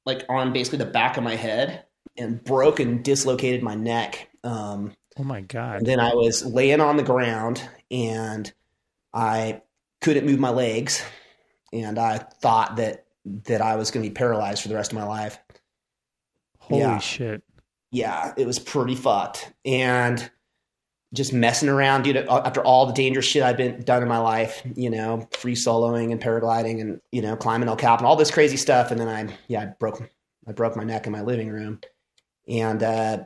Speaker 4: like on basically the back of my head and broke and dislocated my neck. Um,
Speaker 2: oh my god!
Speaker 4: and then I was laying on the ground and I couldn't move my legs and I thought that that I was going to be paralyzed for the rest of my life.
Speaker 2: Holy
Speaker 4: yeah.
Speaker 2: shit!
Speaker 4: Yeah, it was pretty fucked. And just messing around, dude. After all the dangerous shit I've been done in my life, you know, free soloing and paragliding and you know climbing El Cap and all this crazy stuff, and then I yeah I broke I broke my neck in my living room, and uh,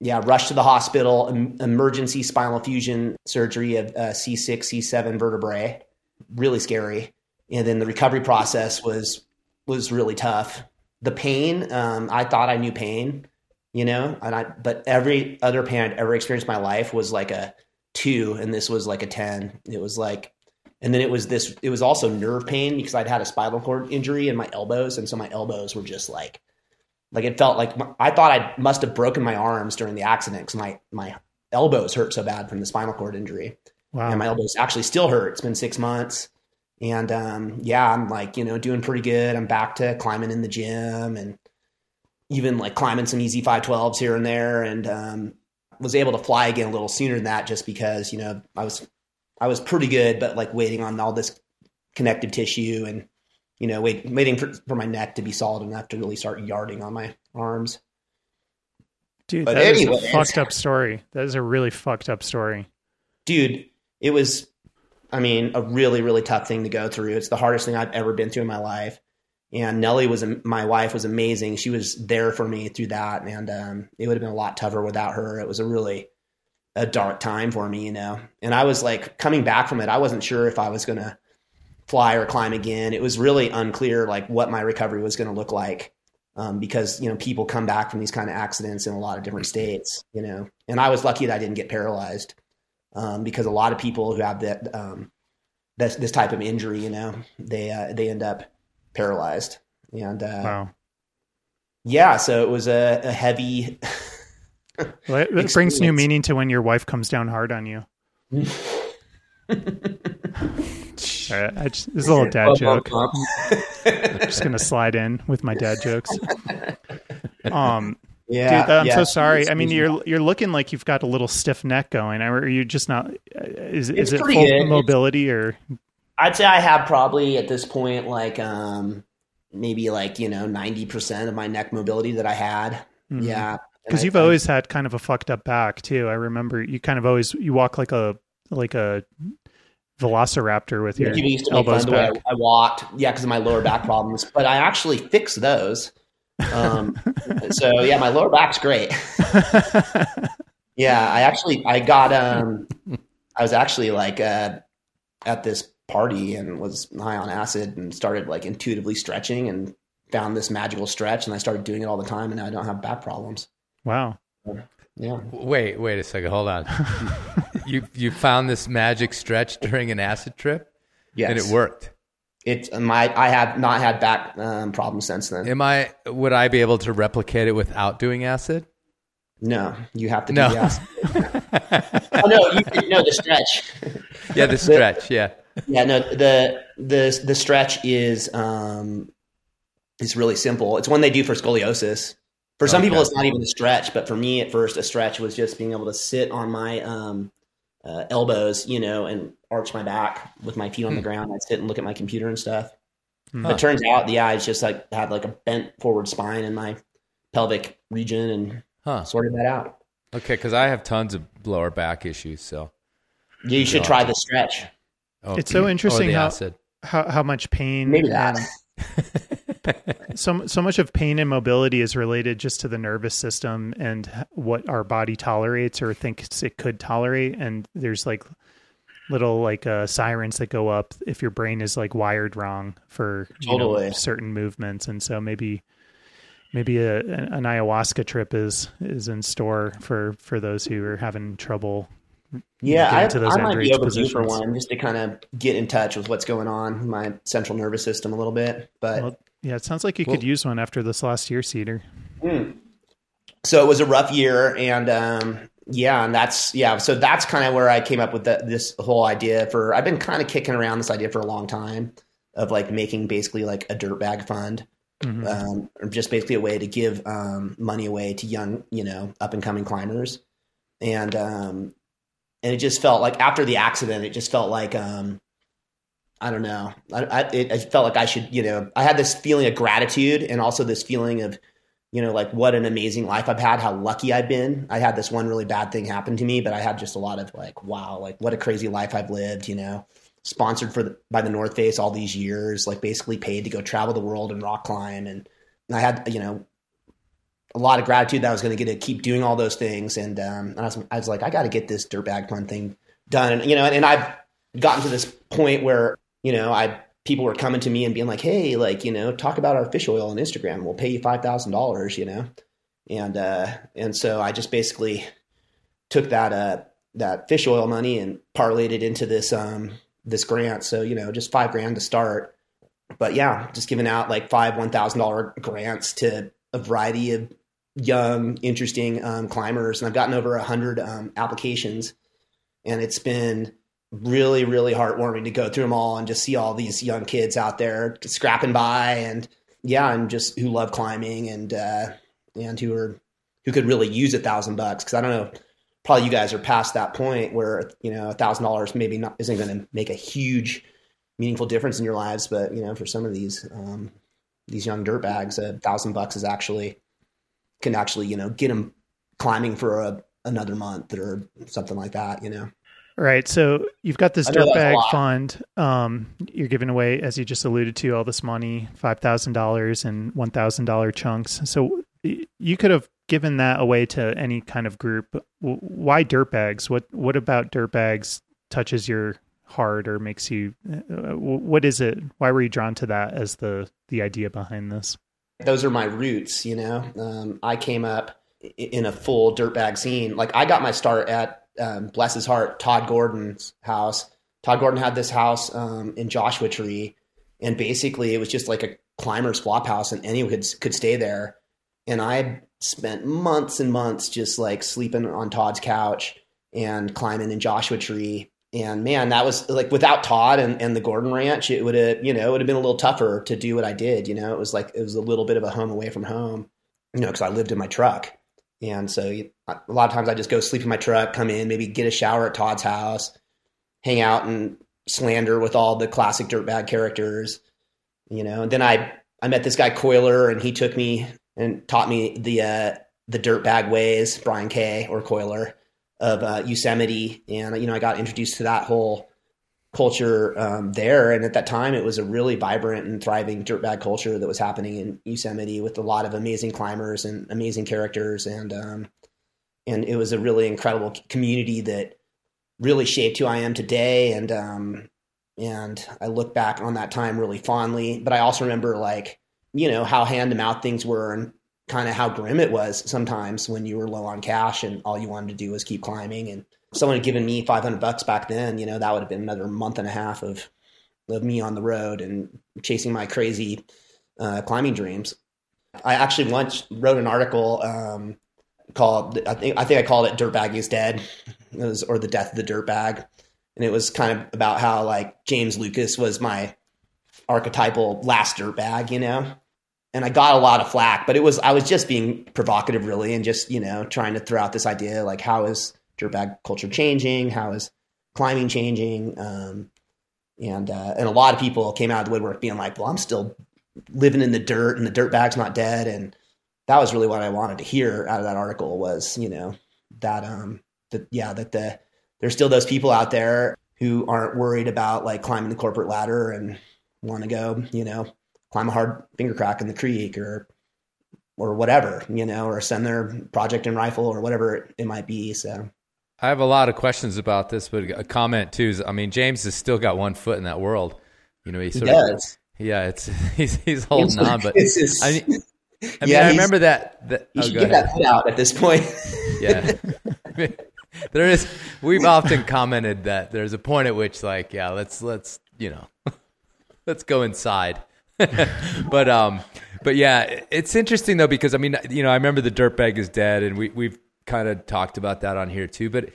Speaker 4: yeah rushed to the hospital, em- emergency spinal fusion surgery of uh, C6 C7 vertebrae, really scary, and then the recovery process was was really tough. The pain, um, I thought I knew pain you know and i but every other pain i'd ever experienced in my life was like a two and this was like a 10 it was like and then it was this it was also nerve pain because i'd had a spinal cord injury in my elbows. And so my elbows were just like like it felt like my, i thought i must have broken my arms during the accident because my my elbows hurt so bad from the spinal cord injury.
Speaker 2: Wow.
Speaker 4: and my elbows actually still hurt. It's been six months and um, yeah i'm like you know doing pretty good i'm back to climbing in the gym and even like climbing some easy 512s here and there and um, was able to fly again a little sooner than that just because you know i was i was pretty good but like waiting on all this connective tissue and you know wait, waiting for, for my neck to be solid enough to really start yarding on my arms
Speaker 2: Dude,
Speaker 4: but
Speaker 2: that is
Speaker 4: anyways.
Speaker 2: a fucked up story. That is a really fucked up story.
Speaker 4: dude it was i mean a really really tough thing to go through. It's the hardest thing i've ever been through in my life. And nellie was my wife was amazing. She was there for me through that. And um, it would have been a lot tougher without her. It was a really a dark time for me you know? And i was like coming back from it i wasn't sure if i was going to fly or climb again. It was really unclear like what my recovery was going to look like um, because you know people come back from these kind of accidents in a lot of different states you know? And i was lucky that i didn't get paralyzed um, because a lot of people who have that um, this this type of injury, you know, they uh, they end up paralyzed. And uh,
Speaker 2: Wow.
Speaker 4: yeah, so it was a, a heavy.
Speaker 2: Well, it, it brings new meaning to when your wife comes down hard on you. All right, I just, this is a little dad joke. I'm just gonna slide in with my dad jokes. Um,
Speaker 4: yeah,
Speaker 2: dude, I'm
Speaker 4: yeah,
Speaker 2: so sorry. I mean, you're you're looking like you've got a little stiff neck going. Are you just not? Is
Speaker 4: It's
Speaker 2: is it full
Speaker 4: good. It's-
Speaker 2: mobility or?
Speaker 4: I'd say I have probably at this point like um maybe like you know ninety percent of my neck mobility that I had.
Speaker 2: Mhm.
Speaker 4: Yeah,
Speaker 2: because you've
Speaker 4: I- I-
Speaker 2: always had kind of a fucked up back too. I remember you kind of always you walk like a like a velociraptor with your
Speaker 4: People used to
Speaker 2: elbows
Speaker 4: of the way
Speaker 2: back.
Speaker 4: I, I walked, yeah, because of my lower back problems. But I actually fixed those. Um, so yeah, my lower back's great. Yeah, I actually I got um I was actually like uh at this party and was high on acid and started like intuitively stretching and found this magical stretch and I started doing it all the time and now I don't have back problems.
Speaker 2: wow.
Speaker 4: Yeah.
Speaker 3: Wait, wait a second. Hold on. you you found this magic stretch during an acid trip,
Speaker 4: Yes.
Speaker 3: and it worked.
Speaker 4: It's my I have not had back um, problems since then.
Speaker 3: Am I? Would I be able to replicate it without doing acid?
Speaker 4: No, you have to do
Speaker 3: No.
Speaker 4: the acid. oh no, you no the stretch.
Speaker 3: Yeah, the stretch. Yeah.
Speaker 4: Yeah, no, the the the stretch is um It's really simple. It's one they do for scoliosis. For some people, it's not even a stretch, but for me, at first, a stretch was just being able to sit on my um, uh, elbows, you know, and arch my back with my feet on the ground. I'd sit and look at my computer and stuff.
Speaker 2: Hmm.
Speaker 4: But it turns out, yeah, it's just like had like a bent forward spine in my pelvic region and
Speaker 3: Huh.
Speaker 4: sorted that out.
Speaker 3: Okay, because I have tons of lower back issues. So
Speaker 4: Yeah, you should
Speaker 3: Yeah.
Speaker 4: try the stretch.
Speaker 3: oh,
Speaker 2: It's so interesting how- How how much pain
Speaker 4: Maybe that.
Speaker 2: and so so much of pain and mobility is related just to the nervous system and what our body tolerates or thinks it could tolerate. And there's like little like uh, sirens that go up if your brain is like wired wrong for you know, certain movements. And so maybe maybe a, an ayahuasca trip is is in store for for those who are having trouble
Speaker 4: Yeah, I, I might be overdue for one just to kind of get in touch with what's going on in my central nervous system a little bit. But
Speaker 2: well, yeah it sounds like you
Speaker 3: Well-
Speaker 2: could use one after this last year cedar.
Speaker 4: So it was a rough year and um yeah and that's yeah so that's kind of where i came up with the, this whole idea for i've been kind of kicking around this idea for a long time of like making basically like a dirtbag fund
Speaker 2: Mhm.
Speaker 4: um, or just basically a way to give um, money away to young you know up and coming climbers. And um and it just felt like after the accident it just felt like um I don't know. I, I, it, I felt like I should, you know, I had this feeling of gratitude and also this feeling of, you know, like what an amazing life I've had, how lucky I've been. I had this one really bad thing happen to me, but I had just a lot of like, wow, like what a crazy life I've lived, you know, sponsored for the, by the North Face all these years, like basically paid to go travel the world and rock climb. And I had, you know, a lot of gratitude that I was going to get to keep doing all those things. And, um, and I was, I was like, I got to get this dirtbag fun thing done. And, you know, and I've gotten to this point where, you know, I, people were coming to me and being like, Hey, like, you know, talk about our fish oil on Instagram. We'll pay you $5,000, you know? And, uh, and so I just basically took that, uh, that fish oil money and parlayed it into this, um, this grant. So, you know, just five grand to start. But yeah, just giving out like five, $1,000 grants to a variety of young, interesting um, climbers, and I've gotten over a hundred um, applications, and it's been really, really heartwarming to go through them all and just see all these young kids out there scrapping by, and yeah, and just who love climbing and uh, and who are who could really use a thousand bucks because I don't know. Probably you guys are past that point where you know a thousand dollars maybe not isn't going to make a huge, meaningful difference in your lives, but you know for some of these um, these young dirt bags, a thousand bucks is actually can actually you know get them climbing for a, another month or something like that. You know,
Speaker 2: Right. So you've got this dirtbag fund. Um, you're giving away, as you just alluded to, all this money, five thousand dollars and one thousand dollar chunks. So you could have given that away to any kind of group. Why dirtbags? What What about dirtbags touches your heart or makes you? Uh, what is it? Why were you drawn to that as the the idea behind this?
Speaker 4: those are my roots. You know, um, I came up in a full dirtbag scene. Like I got my start at um, bless his heart, Todd Gordon's house. Todd Gordon had this house um, in Joshua Tree, and basically it was just like a climber's flop house, and anyone could could stay there. And I spent months and months just like sleeping on Todd's couch and climbing in Joshua Tree. And man, that was like without Todd and, and the Gordon Ranch, it would have, you know, it would have been a little tougher to do what I did. You know, it was like, it was a little bit of a home away from home, you know, because I lived in my truck. And so a lot of times I just go sleep in my truck, come in, maybe get a shower at Todd's house, hang out and slander with all the classic dirtbag characters, you know. And then I I met this guy Coiler, and he took me and taught me the uh, the dirtbag ways, Brian Kay or Coiler of uh, Yosemite, and you know I got introduced to that whole culture um, there. And at that time, it was a really vibrant and thriving dirtbag culture that was happening in Yosemite with a lot of amazing climbers and amazing characters, and um, and it was a really incredible community that really shaped who I am today. And um, and I look back on that time really fondly. But I also remember like you know how hand to mouth things were and kind of how grim it was sometimes when you were low on cash and all you wanted to do was keep climbing and someone had given me 500 bucks back then you know that would have been another month and a half of of me on the road and chasing my crazy uh, climbing dreams. I actually once wrote an article um, called i think i think i called it dirtbag is dead. It was, or the death of the dirtbag. And it was kind of about how like james lucas was my archetypal last dirtbag you know? And I got a lot of flack, but it was I was just being provocative, really, and just you know trying to throw out this idea like how is dirtbag culture changing? How is climbing changing? Um, and uh, and a lot of people came out of the woodwork being like, "Well, I'm still living in the dirt, and the dirtbag's not dead." And that was really what I wanted to hear out of that article was, you know, that um, that yeah, that the there's still those people out there who aren't worried about like climbing the corporate ladder and want to go, you know, climb a hard finger crack in the creek or or whatever, you know, or send their project and rifle or whatever it might be. So
Speaker 3: I have a lot of questions about this, but a comment too is, I mean, James has still got one foot in that world. You know, he sort
Speaker 4: he
Speaker 3: of, yeah, it's he's he's holding on, but
Speaker 4: It's just-
Speaker 3: I, mean- I mean,
Speaker 4: Yeah,
Speaker 3: I remember that. that
Speaker 4: you
Speaker 3: oh,
Speaker 4: should get
Speaker 3: ahead.
Speaker 4: that foot out at this point.
Speaker 3: yeah. there is. We've often commented that there's a point at which, like, yeah, let's let's you know, let's go inside. but um, but yeah, it's interesting though because I mean, you know, I remember the dirtbag is dead, and we we've kind of talked about that on here too. But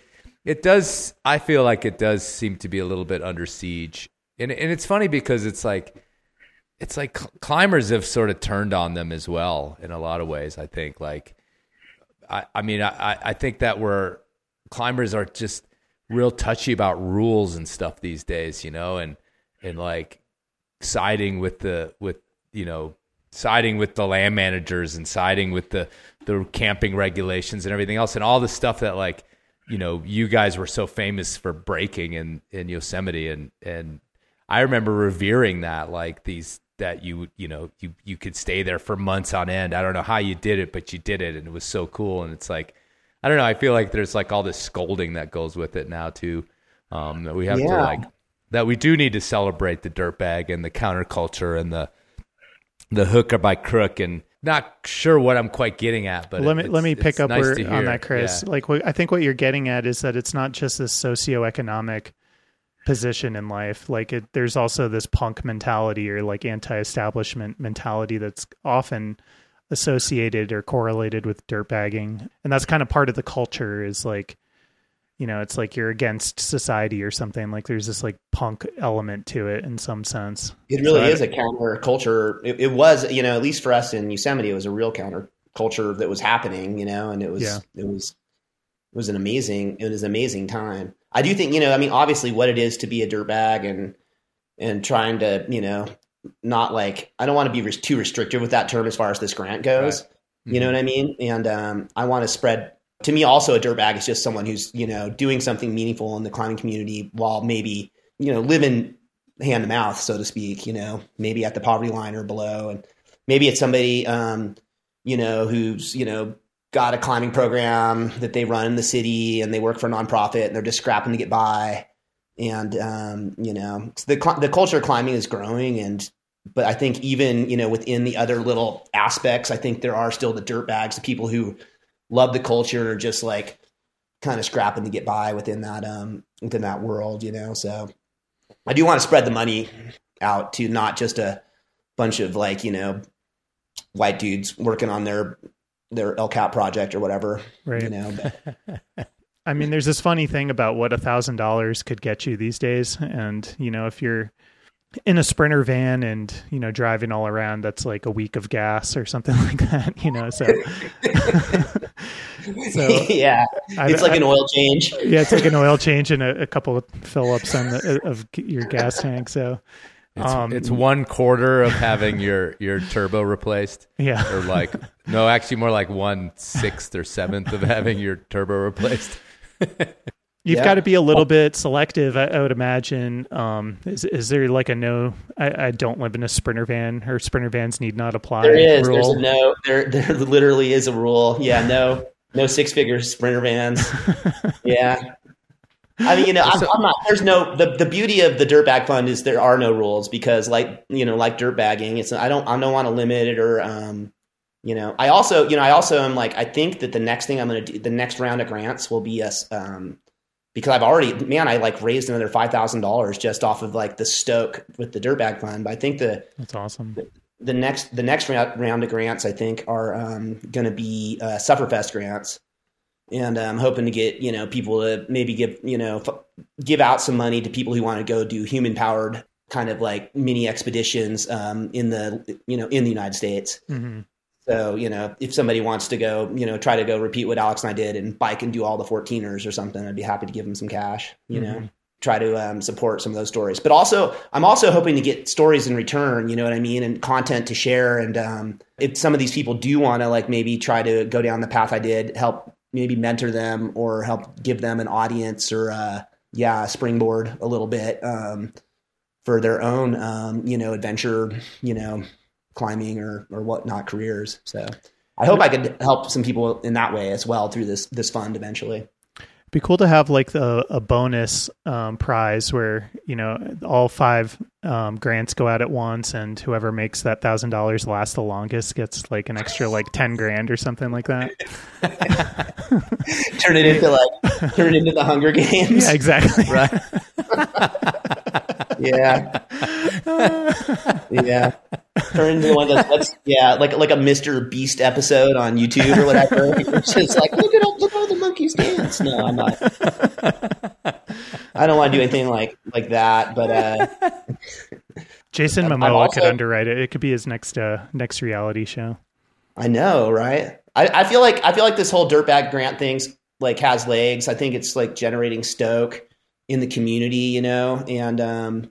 Speaker 3: it does. I feel like it does seem to be a little bit under siege, and and it's funny because it's like it's like climbers have sort of turned on them as well in a lot of ways. I think like I, I mean, I, I think that we're climbers are just real touchy about rules and stuff these days, you know, and and like siding with the with you know siding with the land managers and siding with the the camping regulations and everything else and all the stuff that like you know you guys were so famous for breaking in in Yosemite and and I remember revering that like these that you you know you you could stay there for months on end. I don't know how you did it, but you did it and it was so cool and it's like I don't know, I feel like there's like all this scolding that goes with it now too. Um that we have to like that we do need to celebrate the dirtbag and the counterculture and the the hooker by crook and not sure what I'm quite getting at, but
Speaker 2: let me let me pick up
Speaker 3: nice
Speaker 2: where, on that, Chris.
Speaker 3: Yeah.
Speaker 2: Like, what, I think what you're getting at is that it's not just this socioeconomic position in life. Like, it, there's also this punk mentality or like anti-establishment mentality that's often associated or correlated with dirtbagging, and that's kind of part of the culture. Is like, you know, it's like you're against society or something. Like, there's this like punk element to it in some sense.
Speaker 4: It really
Speaker 2: So
Speaker 4: is a counter culture. It, it was, you know, at least for us in Yosemite, it was a real counter culture that was happening, you know, and it was,
Speaker 2: Yeah.
Speaker 4: it was, it was an amazing, it was an amazing time. I do think, you know, I mean, obviously what it is to be a dirtbag and, and trying to, you know, not like, I don't want to be too restrictive with that term as far as this grant goes. You know what I mean? And um, I want to spread. To me, also a dirtbag is just someone who's you know doing something meaningful in the climbing community while maybe you know living hand to mouth, so to speak. You know, maybe at the poverty line or below, and maybe it's somebody um, you know who's you know got a climbing program that they run in the city and they work for a nonprofit and they're just scrapping to get by. And um, you know, the the culture of climbing is growing and but I think even you know within the other little aspects, I think there are still the dirt bags, the people who love the culture, just like kind of scrapping to get by within that um within that world, you know. So I do want to spread the money out to not just a bunch of like you know white dudes working on their their El Cap project or whatever,
Speaker 2: Right.
Speaker 4: you know. But
Speaker 2: I mean, there's this funny thing about what a thousand dollars could get you these days, and you know, if you're in a sprinter van and you know driving all around, that's like a week of gas or something like that. You know, so so
Speaker 4: yeah,
Speaker 2: I-
Speaker 4: it's like
Speaker 2: I-
Speaker 4: an oil change.
Speaker 2: yeah, it's like an oil change and a, a couple of fill ups on the of your gas tank. So
Speaker 3: It's,
Speaker 2: Um,
Speaker 3: it's one quarter of having your your turbo replaced.
Speaker 2: yeah,
Speaker 3: or like no actually more like one sixth or seventh of having your turbo replaced
Speaker 2: You've
Speaker 4: Yeah.
Speaker 2: got to be a little bit selective, I, I would imagine. Um, is is there like a no? I, I don't live in a sprinter van, or sprinter vans need not apply.
Speaker 4: There is.
Speaker 2: Rule.
Speaker 4: There's a no. There, there literally is a rule. Yeah, no, no six figure sprinter vans. yeah. I mean, you know, I'm, I'm not. There's no. The, the beauty of the dirtbag fund is there are no rules because, like, you know, like dirtbagging, it's. I don't. I don't want to limit it or, um, you know. I also, you know, I also am like. I think that the next thing I'm going to do, the next round of grants will be us, um, because I've already, man, I like raised another five thousand dollars just off of like the Stoke with the dirtbag fund. But I think the
Speaker 2: That's awesome.
Speaker 4: the next the next round, of grants I think are um, going to be uh, Sufferfest grants, and I'm hoping to get you know people to maybe give you know f- give out some money to people who want to go do human powered kind of like mini expeditions um, in the you know in the United States.
Speaker 2: Mhm.
Speaker 4: So you know, if somebody wants to go, you know, try to go repeat what Alex and I did and bike and do all the 14ers or something, I'd be happy to give them some cash. You know, try to um, support some of those stories. But also, I'm also hoping to get stories in return. You know what I mean, and content to share. And um, if some of these people do want to like maybe try to go down the path I did, help maybe mentor them or help give them an audience or uh, yeah, springboard a little bit um, for their own um, you know adventure. You know climbing or or whatnot careers. So I hope I could help some people in that way as well through this this fund eventually.
Speaker 2: Be cool to have like the, a bonus um, prize where you know all five um, grants go out at once, and whoever makes that thousand dollars last the longest gets like an extra like ten grand or something like that.
Speaker 4: turn it into like turn it into the Hunger Games.
Speaker 2: Yeah, exactly.
Speaker 3: Right.
Speaker 4: Yeah. yeah. Turn into one of those let's yeah, like like a Mr. Beast episode on YouTube or whatever. It's just like look at all look at all the monkeys dance. No, I'm not. I don't want to do anything like like that, but uh
Speaker 2: Jason
Speaker 4: I'm
Speaker 2: Momoa
Speaker 4: also-
Speaker 2: could underwrite it. It could be his next uh, next reality show.
Speaker 4: I know, right? I, I feel like I feel like this whole dirtbag grant thing's like has legs. I think it's like generating stoke in the community, you know, and um,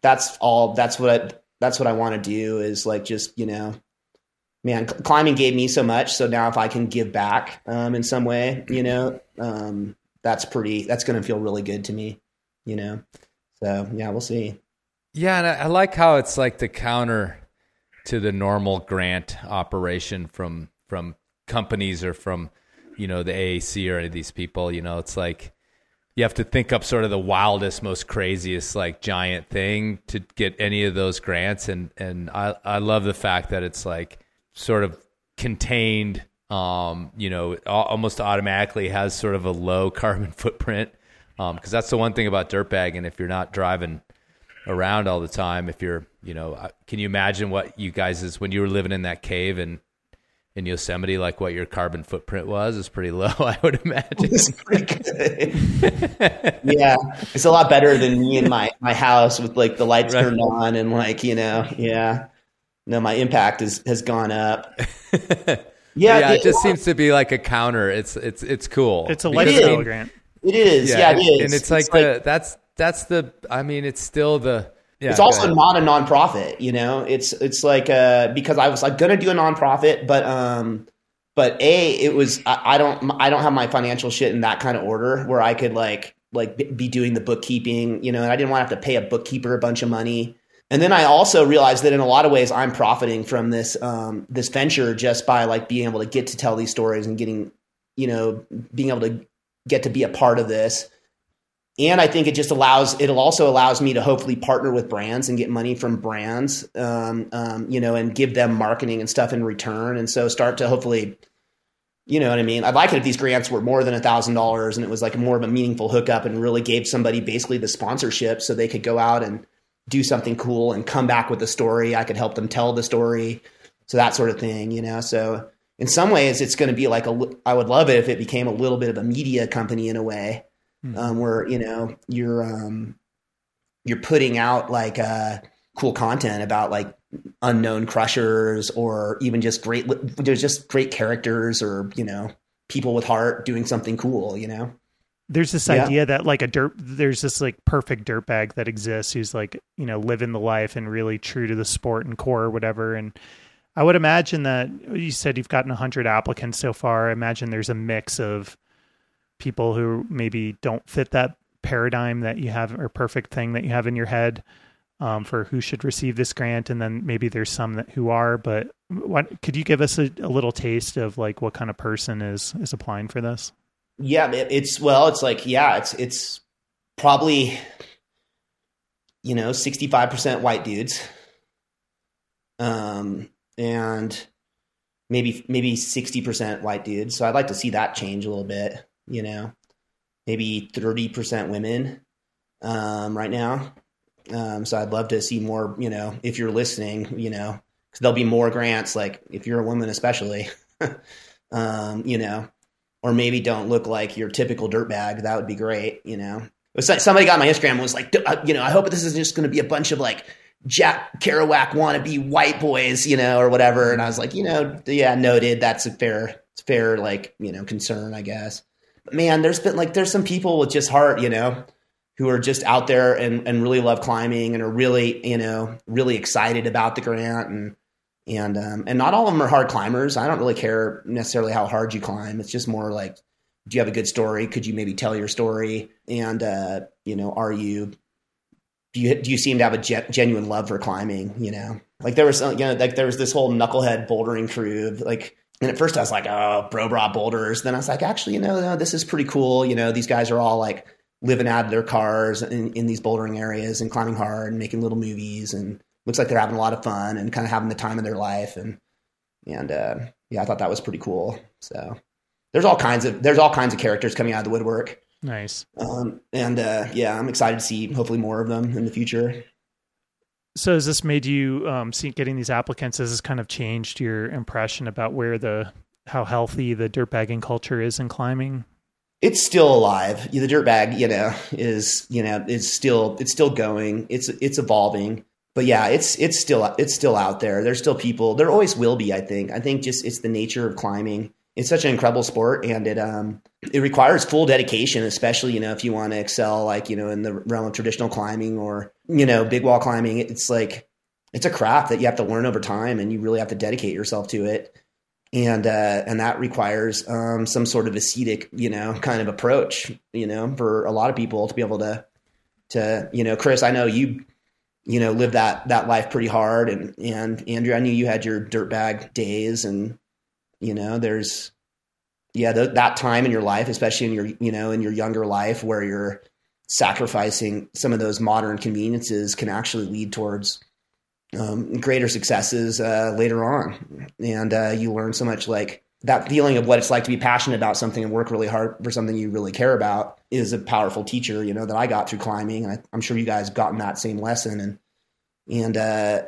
Speaker 4: that's all. That's what I, that's what I want to do is like just you know, man, cl- climbing gave me so much. So now if I can give back um, in some way, you know, um, that's pretty. That's going to feel really good to me, you know. So yeah, we'll see.
Speaker 3: Yeah, and I, I like how it's like the counter to the normal grant operation from from companies or from you know the AAC or any of these people. You know, it's like you have to think up sort of the wildest, most craziest, like giant thing to get any of those grants. And and I I love the fact that it's like sort of contained. Um, you know, almost automatically has sort of a low carbon footprint. Um, because that's the one thing about dirtbagging. If you're not driving around all the time if you're you know uh, can you imagine what you guys is when you were living in that cave in in yosemite like what your carbon footprint was is pretty low i would imagine
Speaker 4: It's pretty good. yeah, it's a lot better than me in my my house with like the lights
Speaker 3: Right.
Speaker 4: turned on and like you know, yeah. No, my impact is has gone up. Yeah,
Speaker 3: yeah, it
Speaker 4: it-
Speaker 3: just seems to be like a counter it's it's it's cool
Speaker 2: It's a
Speaker 3: Because, I
Speaker 2: lifestyle grant.
Speaker 4: it is. Yeah,
Speaker 3: and,
Speaker 4: it is.
Speaker 3: and it's like the that's that's the i mean it's still the yeah
Speaker 4: it's also not a nonprofit you know? It's it's like uh because i was like gonna do a nonprofit but um but a it was I, I don't i don't have my financial shit in that kind of order where i could like like be doing the bookkeeping you know and i didn't want to have to pay a bookkeeper a bunch of money. And then i also realized that in a lot of ways i'm profiting from this um this venture just by like being able to get to tell these stories and getting you know being able to get to be a part of this and I think it just allows it'll also allows me to hopefully partner with brands and get money from brands, um, um, you know, and give them marketing and stuff in return, and so start to hopefully, you know what I mean. I'd like it if these grants were more than a thousand dollars and it was like more of a meaningful hookup and really gave somebody basically the sponsorship so they could go out and do something cool and come back with a story. I could help them tell the story, so that sort of thing, you know. So in some ways, it's going to be like a. I would love it if it became a little bit of a media company in a way um, where you know you're um, you're putting out like uh, cool content about like unknown crushers or even just great there's just great characters or you know people with heart doing something cool you know
Speaker 2: There's this
Speaker 4: Yeah.
Speaker 2: idea that like a dirt, there's this like perfect dirtbag that exists who's like you know living the life and really true to the sport and core or whatever. And I would imagine that you said you've gotten hundred applicants so far. I imagine there's a mix of people who maybe don't fit that paradigm that you have or perfect thing that you have in your head um, for who should receive this grant, and then maybe there's some that who are. But what could you give us a, a little taste of like what kind of person is is applying for this?
Speaker 4: yeah it, it's well it's like yeah it's it's probably you know 65% white dudes um and maybe maybe 60% white dudes so i'd like to see that change a little bit you know maybe 30% women um right now um so i'd love to see more you know if you're listening you know because there'll be more grants like if you're a woman especially um you know or maybe don't look like your typical dirtbag. That would be great, you know. somebody got my Instagram and was like, uh, you know, I hope this is just going to be a bunch of like Jack Kerouac wannabe white boys, you know, or whatever. And I was like, you know, yeah, noted. That's a fair, fair, like, you know, concern, I guess. Man, there's been like, there's some people with just heart, you know, who are just out there and, and really love climbing and are really, you know, really excited about the grant. And, and, um, and not all of them are hard climbers. I don't really care necessarily how hard you climb. It's just more like, do you have a good story? Could you maybe tell your story? And, uh, you know, are you, do you do you seem to have a ge- genuine love for climbing? You know, like there was uh, you know like there was this whole knucklehead bouldering crew. of Like, and at first I was like, oh, bro, bra boulders. Then I was like, actually, you know, no, this is pretty cool. You know, these guys are all like living out of their cars in, in these bouldering areas and climbing hard and making little movies and looks like they're having a lot of fun and kind of having the time of their life and and uh, yeah, I thought that was pretty cool. So there's all kinds of there's all kinds of characters coming out of the woodwork.
Speaker 2: Nice.
Speaker 4: Um, and uh, yeah, I'm excited to see hopefully more of them in the future.
Speaker 2: So has this made you um, see getting these applicants? Has this kind of changed your impression about where the how healthy the dirtbagging culture is in climbing?
Speaker 4: It's still alive. The dirt bag, you know, is you know is still it's still going. It's it's evolving. But yeah, it's it's still it's still out there. There's still people. There always will be. I think. I think just it's the nature of climbing. It's such an incredible sport, and it um it requires full dedication, especially you know if you want to excel, like you know in the realm of traditional climbing or you know big wall climbing. It's like it's a craft that you have to learn over time, and you really have to dedicate yourself to it. And uh, and that requires um, some sort of ascetic, you know, kind of approach, you know, for a lot of people to be able to to you know, Chris, I know you you know lived that that life pretty hard, and and Andrew, I knew you had your dirtbag days, and you know, there's yeah th- that time in your life especially in your you know in your younger life where you're sacrificing some of those modern conveniences can actually lead towards um, greater successes uh, later on. And uh, you learn so much like that feeling of what it's like to be passionate about something and work really hard for something you really care about is a powerful teacher you know that i got through climbing. And I, i'm sure you guys gotten that same lesson. And and uh,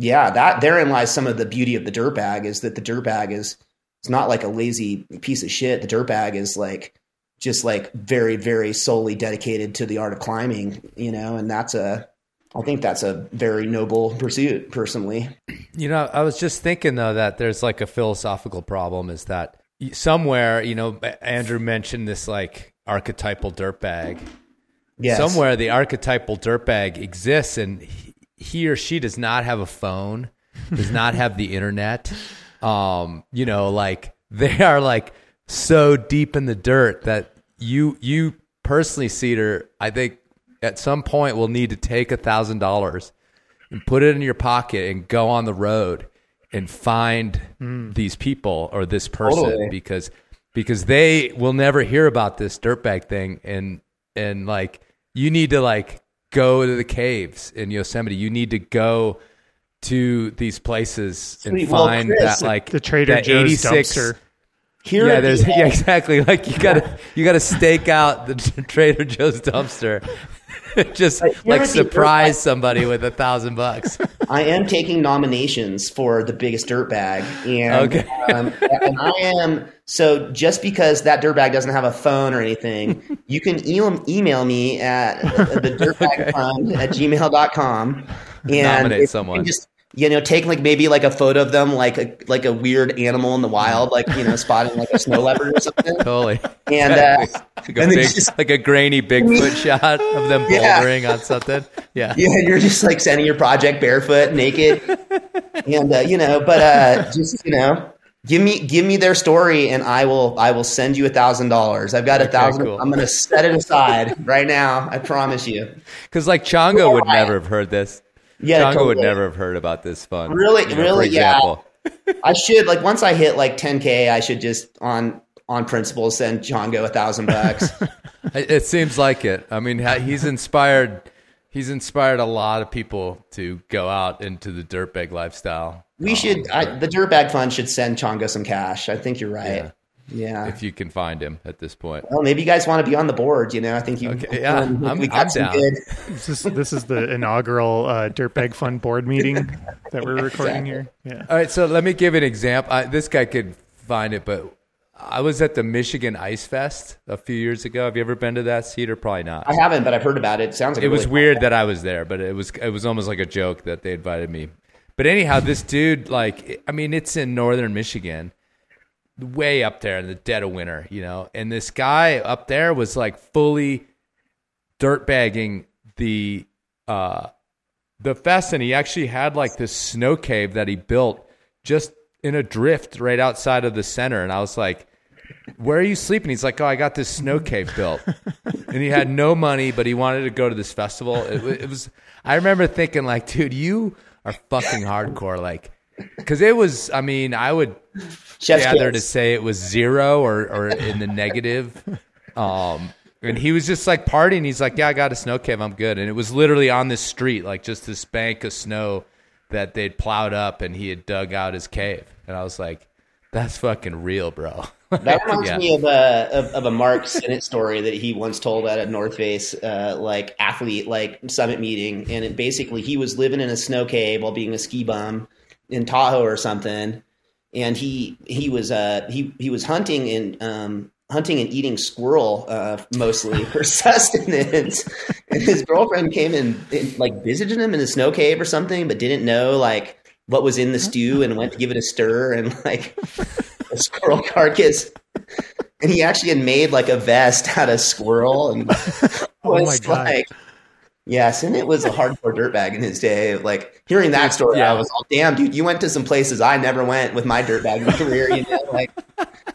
Speaker 4: yeah that therein lies some of the beauty of the dirt bag is that the dirt bag is it's not like a lazy piece of shit. The dirt bag is like just like very, very solely dedicated to the art of climbing, you know, and that's a, I think that's a very noble pursuit personally.
Speaker 3: You know, I was just thinking though that there's like a philosophical problem is that somewhere, you know, Andrew mentioned this like archetypal dirtbag.
Speaker 4: Yes.
Speaker 3: Somewhere the archetypal dirtbag exists and he or she does not have a phone, does not have the internet. Um, you know, like they are like so deep in the dirt that you you personally, Cedar, I think at some point will need to take a thousand dollars and put it in your pocket and go on the road and find these people or this person
Speaker 4: Totally.
Speaker 3: because because they will never hear about this dirtbag thing and and like you need to like go to the caves in Yosemite. You need to go to these places and
Speaker 4: Sweet. Well,
Speaker 3: find
Speaker 4: Chris,
Speaker 3: that like
Speaker 2: The Trader
Speaker 3: that
Speaker 2: Joe's
Speaker 3: 86
Speaker 2: dumpster.
Speaker 4: Here
Speaker 3: yeah, there's
Speaker 4: the-
Speaker 3: yeah, exactly. Like you gotta you gotta stake out the Trader Joe's dumpster, just like surprise somebody with a thousand bucks.
Speaker 4: I am taking nominations for the biggest dirt bag, and
Speaker 3: Okay.
Speaker 4: um, and I am so just because that dirt bag doesn't have a phone or anything, you can email, email me at the dirtbag fund at gmail.com and
Speaker 3: Nominate someone.
Speaker 4: Just you know, take like maybe like a photo of them, like a like a weird animal in the wild, like you know, spotting like a snow leopard or something.
Speaker 3: Totally.
Speaker 4: And uh,
Speaker 3: like a
Speaker 4: and
Speaker 3: big,
Speaker 4: just-
Speaker 3: like a grainy Bigfoot shot of them
Speaker 4: Yeah.
Speaker 3: bouldering on something. Yeah.
Speaker 4: yeah, you're just like sending your project barefoot, naked, and uh, you know, but uh, just you know, give me give me their story, and I will I will send you a thousand dollars. I've got a
Speaker 3: Okay,
Speaker 4: thousand.
Speaker 3: cool.
Speaker 4: I'm going to set it aside right now. I promise you.
Speaker 3: Because like Chongo would never have heard this.
Speaker 4: Yeah,
Speaker 3: Chongo would never have heard about this fun.
Speaker 4: Really-
Speaker 3: you know,
Speaker 4: really, yeah. I should like once I hit like 10k, I should just on on principle send Chongo a thousand bucks.
Speaker 3: It seems like it. I mean, he's inspired. He's inspired a lot of people to go out into the dirtbag lifestyle.
Speaker 4: We um, should I, the Dirtbag Fund should send Chongo some cash. I think you're right. Yeah.
Speaker 3: Yeah, if you can find him at this point.
Speaker 4: well, maybe you guys want to be on the board. You know, I think you.
Speaker 3: Okay, yeah,
Speaker 4: um,
Speaker 3: I'm-
Speaker 4: we
Speaker 3: I'm
Speaker 4: got some
Speaker 3: down.
Speaker 4: good.
Speaker 2: This is, this is the inaugural uh, Dirtbag Fund board meeting that we're recording
Speaker 4: Exactly.
Speaker 2: here. Yeah.
Speaker 3: All right, so let me give an example. I, this guy could find it, but I was at the Michigan Ice Fest a few years ago. Have you ever been to that seat or probably not?
Speaker 4: I haven't, but I've heard about it. Sounds like
Speaker 3: it
Speaker 4: a
Speaker 3: was
Speaker 4: really
Speaker 3: weird that I was there, but it was it was almost like a joke that they invited me. But anyhow, this dude, like, I mean, it's in northern Michigan, way up there in the dead of winter, you know. And this guy up there was like fully dirt bagging the uh the fest, and he actually had like this snow cave that he built just in a drift right outside of the center. And I was like, where are you sleeping? He's like, oh, I got this snow cave built, and he had no money, but he wanted to go to this festival. It, it was. I remember thinking, like, dude, you are fucking hardcore, like, because it was. I mean, I would
Speaker 4: Chef's
Speaker 3: gather to say it was zero or or in the negative. Um, and he was just like partying. He's like, yeah, I got a snow cave, I'm good. And it was literally on this street, like just this bank of snow that they'd plowed up, and he had dug out his cave. And I was like, that's fucking real, bro.
Speaker 4: That reminds
Speaker 3: Yeah.
Speaker 4: me of a of, of a Mark Synnott story that he once told at a North Face uh, like athlete like summit meeting, and it basically he was living in a snow cave while being a ski bum in Tahoe or something, and he he was uh he he was hunting and um hunting and eating squirrel uh mostly for sustenance, and his girlfriend came and, and like visited him in the snow cave or something, but didn't know like what was in the stew and went to give it a stir and like a squirrel carcass. And he actually had made like a vest out of squirrel and was
Speaker 2: Oh my God.
Speaker 4: like Yes, and it was a hardcore dirtbag in his day. Like hearing that story,
Speaker 3: Yeah.
Speaker 4: I was all, "Damn, dude! You went to some places I never went with my dirtbag career. You know, like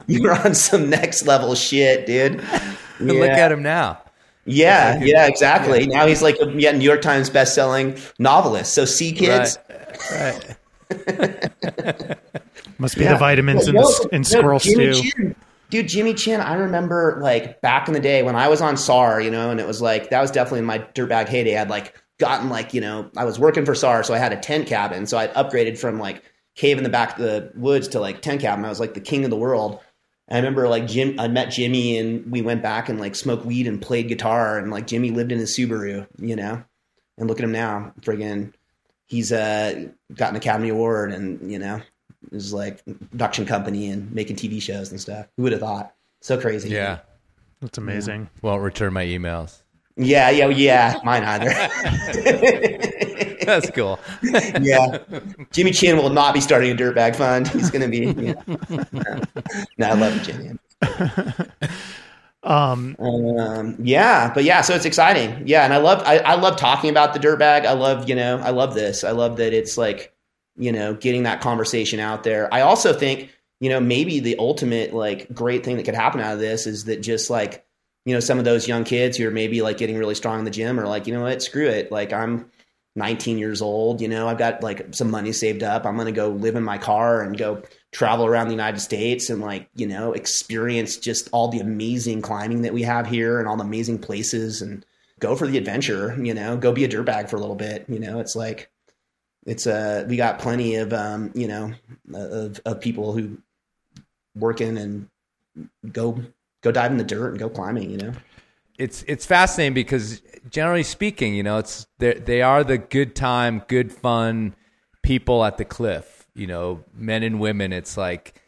Speaker 4: you were on some next level shit, dude."
Speaker 3: But Look at him now.
Speaker 4: Yeah, yeah, exactly. Now he's like a yeah, New York Times best-selling novelist. So see, kids,
Speaker 3: Right.
Speaker 2: Must be
Speaker 4: Yeah.
Speaker 2: the vitamins in,
Speaker 4: No,
Speaker 2: the, in
Speaker 4: no,
Speaker 2: squirrel
Speaker 4: Jimmy
Speaker 2: stew.
Speaker 4: Dude, Jimmy Chin, I remember like back in the day when I was on SAR, you know, and it was like that was definitely in my dirtbag heyday. I'd like gotten like, you know, I was working for SAR, so I had a tent cabin. So I'd upgraded from like cave in the back of the woods to like tent cabin. I was like the king of the world. And I remember like Jim I met Jimmy and we went back and like smoked weed and played guitar and like Jimmy lived in his Subaru, you know. And look at him now, friggin' he's uh got an Academy Award and you know is like production company and making TV shows and stuff. Who would have thought? So crazy.
Speaker 3: Yeah.
Speaker 2: That's amazing.
Speaker 3: Won't return my emails.
Speaker 4: Yeah, yeah, yeah. Mine either.
Speaker 3: That's cool.
Speaker 4: yeah. Jimmy Chin will not be starting a dirtbag fund. He's going to be. Yeah. no, I love you, Jimmy.
Speaker 2: Um,
Speaker 4: Um, yeah, but yeah, so it's exciting. Yeah, and I love I, I love talking about the dirtbag. I love you know I love this. I love that it's like you know getting that conversation out there. I also think you know maybe the ultimate like great thing that could happen out of this is that just like you know some of those young kids who are maybe like getting really strong in the gym are like you know what screw it like I'm 19 years old. You know I've got like some money saved up. I'm gonna go live in my car and go travel around the United States and like, you know, experience just all the amazing climbing that we have here and all the amazing places and go for the adventure, you know, go be a dirtbag for a little bit. You know, it's like, it's uh we got plenty of, um, you know, of, of people who working and go, go dive in the dirt and go climbing, you know?
Speaker 3: it's it's fascinating because generally speaking, you know, it's they they are the good time, good fun people at the cliff. You know, men and women. It's like,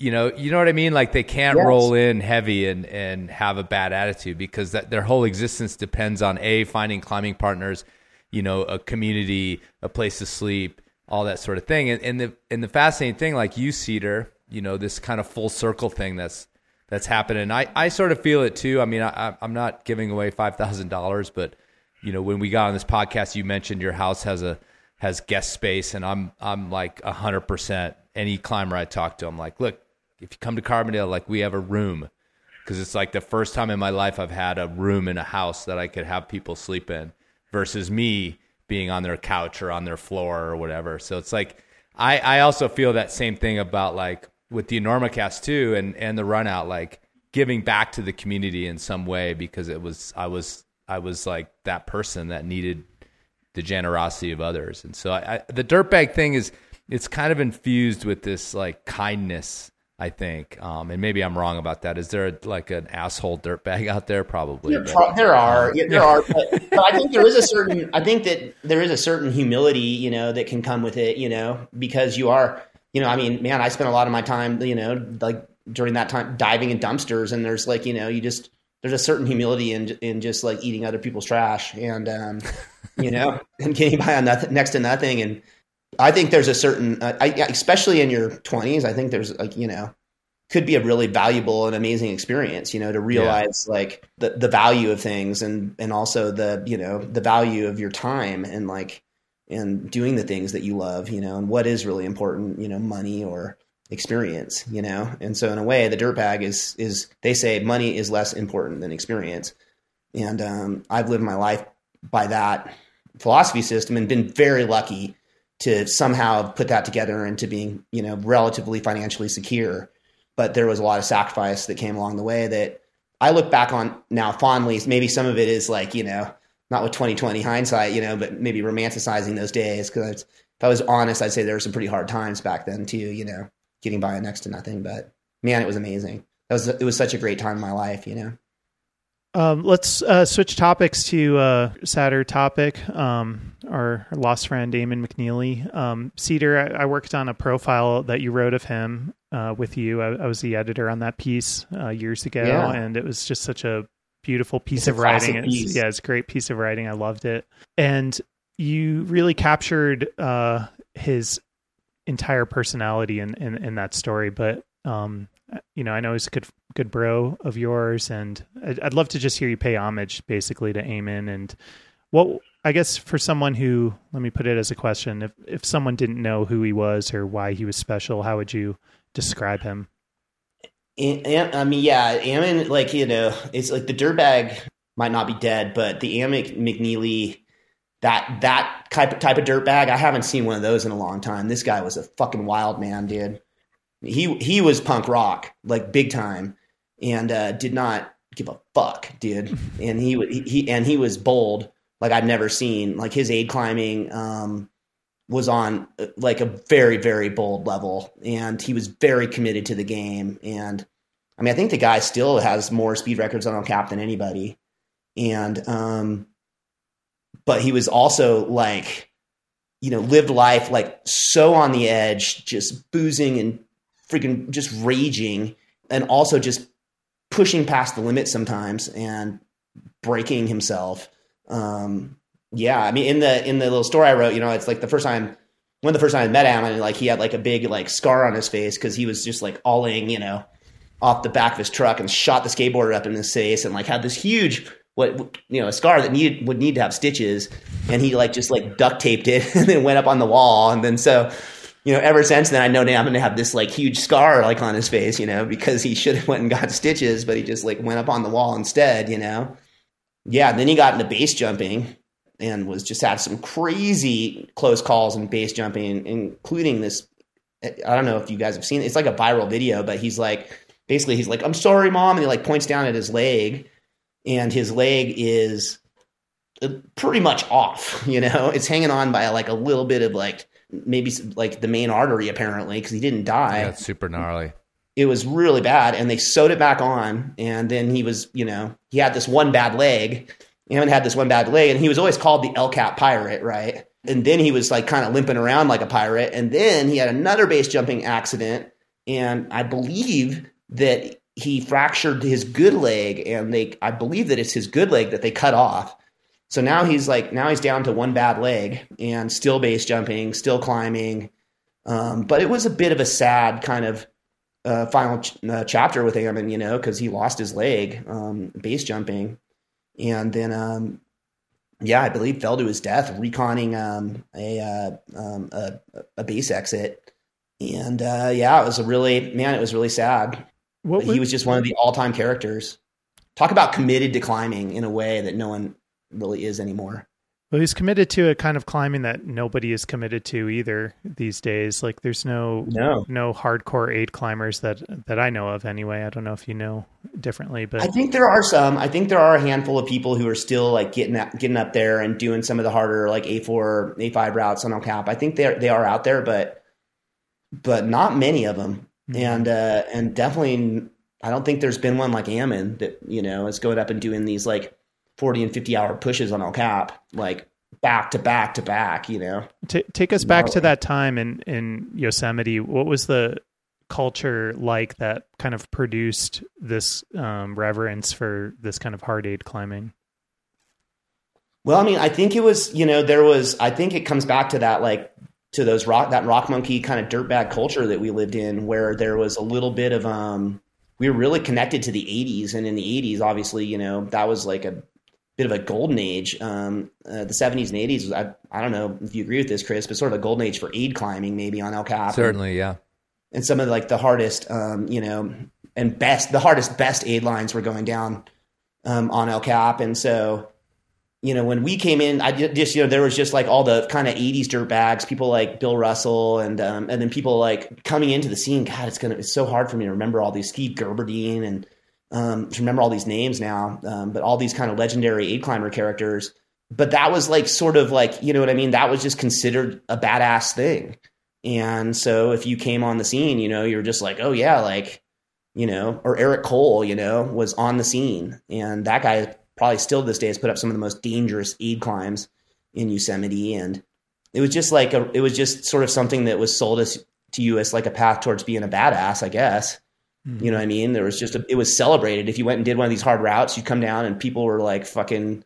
Speaker 3: you know, you know what I mean. Like they can't
Speaker 4: Yes.
Speaker 3: roll in heavy and and have a bad attitude because that their whole existence depends on a finding climbing partners, you know, a community, a place to sleep, all that sort of thing. And, and the and the fascinating thing, like you, Cedar, you know, this kind of full circle thing that's that's happening. I, I sort of feel it too. I mean, I, I'm not giving away five thousand dollars, but you know, when we got on this podcast, you mentioned your house has a has guest space, and I'm I'm like hundred percent. Any climber I talk to, I'm like, look, if you come to Carbondale, like we have a room, because it's like the first time in my life I've had a room in a house that I could have people sleep in, versus me being on their couch or on their floor or whatever. So it's like I I also feel that same thing about like with the Enormocast too, and and the run out, like giving back to the community in some way because it was I was I was like that person that needed the generosity of others. And so I, I, the dirtbag thing is it's kind of infused with this like kindness. I think, um, and maybe I'm wrong about that. Is there like an asshole dirtbag out there? Probably.
Speaker 4: There, pro- there are, yeah, there are, but, but I think there is a certain. I think that there is a certain humility, you know, that can come with it, you know, because you are, you know, I mean, man, I spent a lot of my time, you know, like during that time diving in dumpsters and there's like you know you just there's a certain humility in in just like eating other people's trash and um, you know and getting by on nothing next to nothing and I think there's a certain uh, I, especially in your 20s I think there's like you know could be a really valuable and amazing experience you know to realize yeah. like the the value of things and and also the you know the value of your time and like and doing the things that you love you know and what is really important you know money or experience, you know? And so in a way, the dirt bag is, is they say money is less important than experience. And um, I've lived my life by that philosophy system and been very lucky to somehow put that together into being, you know, relatively financially secure. But there was a lot of sacrifice that came along the way that I look back on now fondly. Maybe some of it is like, you know, not with 2020 hindsight, you know, but maybe romanticizing those days. Cause if I was honest, I'd say there were some pretty hard times back then too, you know getting by next to nothing. But man, it was amazing. That was it was such a great time in my life, you know.
Speaker 2: Um, let's uh, switch topics to a uh, sadder topic. Um, our lost friend Ammon McNeely. Um, Cedar, I, I, worked on a profile that you wrote of him uh, with you. I, I, was the editor on that piece uh, years ago, yeah. and it was just such a beautiful piece it's of writing. It's, yeah, it's a great piece of writing. I loved it, and you really captured uh, his entire personality in, in, in that story. But um, you know, I know he's a good good bro of yours, and I'd, I'd love to just hear you pay homage, basically, to Ammon. And what I guess for someone who, let me put it as a question: if if someone didn't know who he was or why he was special, how would you describe him?
Speaker 4: I mean, yeah, Ammon, like you know, it's like the dirtbag might not be dead, but the Ammon McNeely that that type of, type of dirt bag. I haven't seen one of those in a long time. This guy was a fucking wild man, dude. He he was punk rock like big time, and uh, did not give a fuck, dude. and he he and he was bold like I've never seen. Like his aid climbing um, was on uh, like a very very bold level, and he was very committed to the game. And I mean, I think the guy still has more speed records on El Cap than anybody. And um, but he was also like, you know, lived life like so on the edge, just boozing and freaking just raging, and also just pushing past the limit sometimes and breaking himself. Um, yeah, I mean, in the in the little story I wrote, you know, it's like the first time one of the first time I met him, and like he had like a big like scar on his face because he was just like alling, you know, off the back of his truck and shot the skateboarder up in his face and like had this huge what you know a scar that needed would need to have stitches and he like just like duct taped it and then went up on the wall and then so you know ever since then i know now i'm gonna have this like huge scar like on his face you know because he should have went and got stitches but he just like went up on the wall instead you know yeah then he got into base jumping and was just had some crazy close calls in base jumping including this i don't know if you guys have seen it it's like a viral video but he's like basically he's like i'm sorry mom and he like points down at his leg and his leg is uh, pretty much off. You know, it's hanging on by like a little bit of like maybe like the main artery apparently because he didn't die.
Speaker 3: Yeah, super gnarly.
Speaker 4: It was really bad, and they sewed it back on. And then he was, you know, he had this one bad leg. Ammon had this one bad leg, and he was always called the El Cap Pirate, right? And then he was like kind of limping around like a pirate. And then he had another base jumping accident, and I believe that he fractured his good leg and they I believe that it's his good leg that they cut off. So now he's like now he's down to one bad leg and still base jumping, still climbing. Um, but it was a bit of a sad kind of uh, final ch- uh, chapter with Ammon, you know, because he lost his leg um, base jumping, and then um, yeah, I believe fell to his death reconning um, a, uh, um, a, a base exit, and uh, yeah, it was a really man, it was really sad. He was just one of the all-time characters. Talk about committed to climbing in a way that no one really is anymore.
Speaker 2: Well, he's committed to a kind of climbing that nobody is committed to either these days. Like, there's no no, no hardcore aid climbers that that I know of. Anyway, I don't know if you know differently, but
Speaker 4: I think there are some. I think there are a handful of people who are still like getting up, getting up there and doing some of the harder like A four, A five routes on El Cap. I think they they are out there, but but not many of them. Mm-hmm. And uh, and definitely, I don't think there's been one like Ammon that you know is going up and doing these like forty and fifty hour pushes on El Cap like back to back to back. You know,
Speaker 2: T- take us back to that time in in Yosemite. What was the culture like that kind of produced this um, reverence for this kind of hard aid climbing?
Speaker 4: Well, I mean, I think it was, you know, there was, I think it comes back to that, like, to those rock, that rock monkey kind of dirtbag culture that we lived in, where there was a little bit of, um, we were really connected to the 80s. And in the 80s, obviously, you know, that was like a bit of a golden age. Um, uh, the 70s and 80s, I, I don't know if you agree with this, Chris, but sort of a golden age for aid climbing, maybe on El Cap.
Speaker 3: Certainly, yeah.
Speaker 4: And some of like the hardest, um, you know, and best, the hardest, best aid lines were going down um, on El Cap. And so, you know, when we came in, I just, you know, there was just like all the kind of 80s dirt bags, people like Bill Russell and, um, and then people like coming into the scene. God, it's going to, it's so hard for me to remember all these Steve Gerberding and, um, to remember all these names now, um, but all these kind of legendary aid climber characters. But that was like sort of like, you know what I mean? That was just considered a badass thing. And so if you came on the scene, you know, you're just like, oh yeah, like, you know, or Eric Kohl, you know, was on the scene. And that guy probably still to this day has put up some of the most dangerous aid climbs in Yosemite. And it was just like a, it was just sort of something that was sold as to you as like a path towards being a badass, I guess. Mm-hmm. You know what I mean? There was just a, it was celebrated. If you went and did one of these hard routes, you come down and people were like fucking.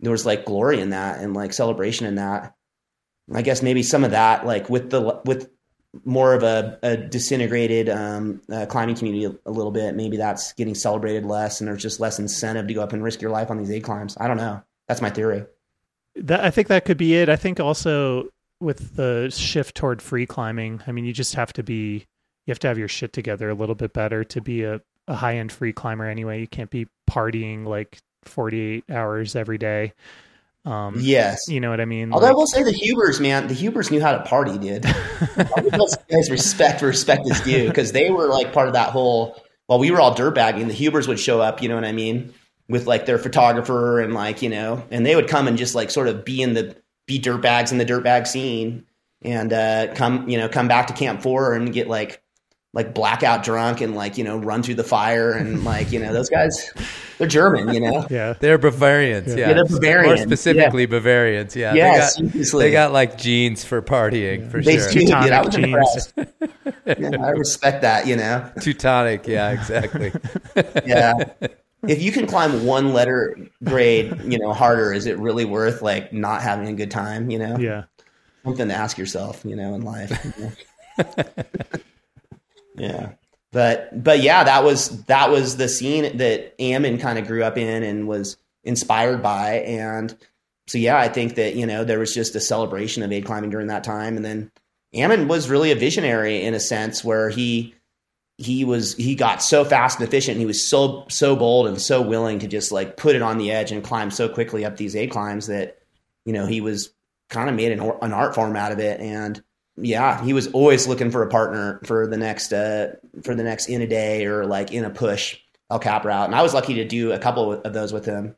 Speaker 4: There was like glory in that and like celebration in that. I guess maybe some of that, like with the with more of a, a disintegrated um, uh, climbing community a, a, little bit, maybe that's getting celebrated less, and there's just less incentive to go up and risk your life on these aid climbs. I don't know. That's my theory.
Speaker 2: That, I think that could be it. I think also with the shift toward free climbing, I mean, you just have to be you have to have your shit together a little bit better to be a, a high end free climber anyway. You can't be partying like 48 hours every day.
Speaker 4: Um, yes,
Speaker 2: you know what I mean.
Speaker 4: Although like, I will say the Hubers, man, the Hubers knew how to party, dude. guys respect respect is due because they were like part of that whole. While we were all dirtbagging, the Hubers would show up. You know what I mean? With like their photographer and like you know, and they would come and just like sort of be in the be dirtbags in the dirtbag scene and uh, come you know come back to Camp Four and get like like blackout drunk and like you know run through the fire and like you know those guys they're German you know?
Speaker 2: Yeah.
Speaker 3: They're Bavarians yeah,
Speaker 4: yeah. They're Bavarian
Speaker 3: or specifically
Speaker 4: yeah.
Speaker 3: Bavarians yeah.
Speaker 4: Yeah
Speaker 3: they got, they got like genes for partying yeah. for
Speaker 4: they
Speaker 3: sure.
Speaker 4: do, dude, I was impressed. yeah, I respect that you know?
Speaker 3: Teutonic yeah exactly.
Speaker 4: Yeah. If you can climb one letter grade you know harder is it really worth like not having a good time you know?
Speaker 2: Yeah.
Speaker 4: Something to ask yourself you know in life you know? Yeah. But but yeah, that was that was the scene that Ammon kind of grew up in and was inspired by. And so yeah, I think that, you know, there was just a celebration of aid climbing during that time. And then Ammon was really a visionary in a sense where he he was he got so fast and efficient and he was so so bold and so willing to just like put it on the edge and climb so quickly up these aid climbs that you know he was kind of made an, an art form out of it and yeah, he was always looking for a partner for the next uh, for the next in a day or like in a push El Cap route, and I was lucky to do a couple of those with him.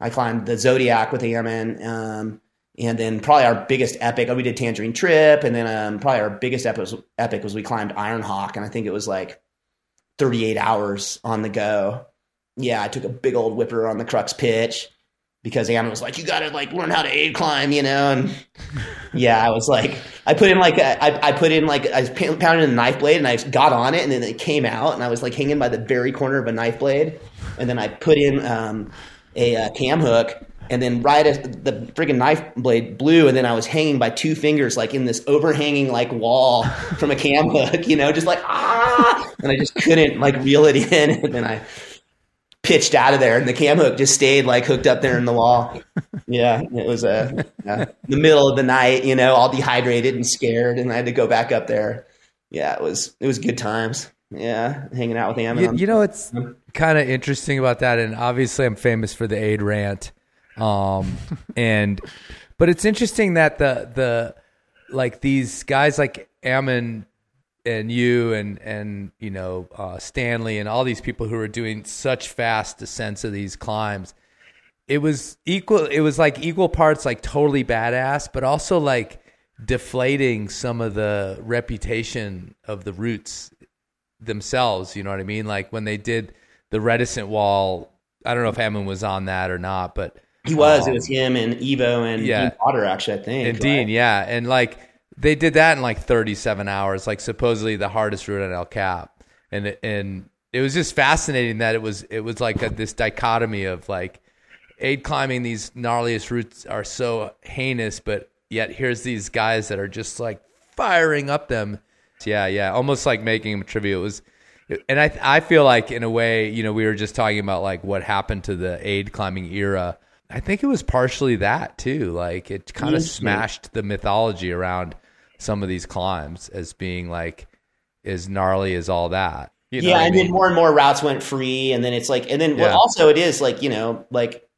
Speaker 4: I climbed the Zodiac with Ammon, um, and then probably our biggest epic. Oh, we did Tangerine Trip, and then um, probably our biggest epic was, epic was we climbed Iron Hawk, and I think it was like 38 hours on the go. Yeah, I took a big old whipper on the crux pitch because Ammon was like, "You got to like learn how to aid climb," you know. And yeah, I was like, I put in like a, I, I put in like I pounded a knife blade and I got on it and then it came out and I was like hanging by the very corner of a knife blade, and then I put in um, a, a cam hook. And then right as the freaking knife blade blew, and then I was hanging by two fingers, like in this overhanging like wall from a cam hook, you know, just like ah, and I just couldn't like reel it in, and then I pitched out of there, and the cam hook just stayed like hooked up there in the wall. Yeah, it was a uh, the middle of the night, you know, all dehydrated and scared, and I had to go back up there. Yeah, it was it was good times. Yeah, hanging out with Ammon.
Speaker 3: You, you know, it's kind of interesting about that, and obviously, I'm famous for the aid rant, um, and but it's interesting that the the like these guys like Ammon and you and and you know uh, Stanley and all these people who were doing such fast descents of these climbs, it was equal. It was like equal parts like totally badass, but also like deflating some of the reputation of the routes themselves. You know what I mean? Like when they did the reticent wall. I don't know if Ammon was on that or not, but
Speaker 4: he was. Um, it was him and Ivo and yeah, Dean Potter, actually. I think
Speaker 3: and Dean, yeah, and like they did that in like 37 hours, like supposedly the hardest route on El Cap, and and it was just fascinating that it was it was like a, this dichotomy of like aid climbing these gnarliest routes are so heinous, but yet here's these guys that are just like firing up them. Yeah, yeah, almost like making them trivia. It was, and I I feel like in a way, you know, we were just talking about like what happened to the aid climbing era. I think it was partially that too. Like it kind of smashed the mythology around some of these climbs as being like as gnarly as all that. You know
Speaker 4: yeah,
Speaker 3: what I
Speaker 4: and
Speaker 3: mean?
Speaker 4: then more and more routes went free, and then it's like, and then well,
Speaker 3: Yeah.
Speaker 4: also it is like you know, like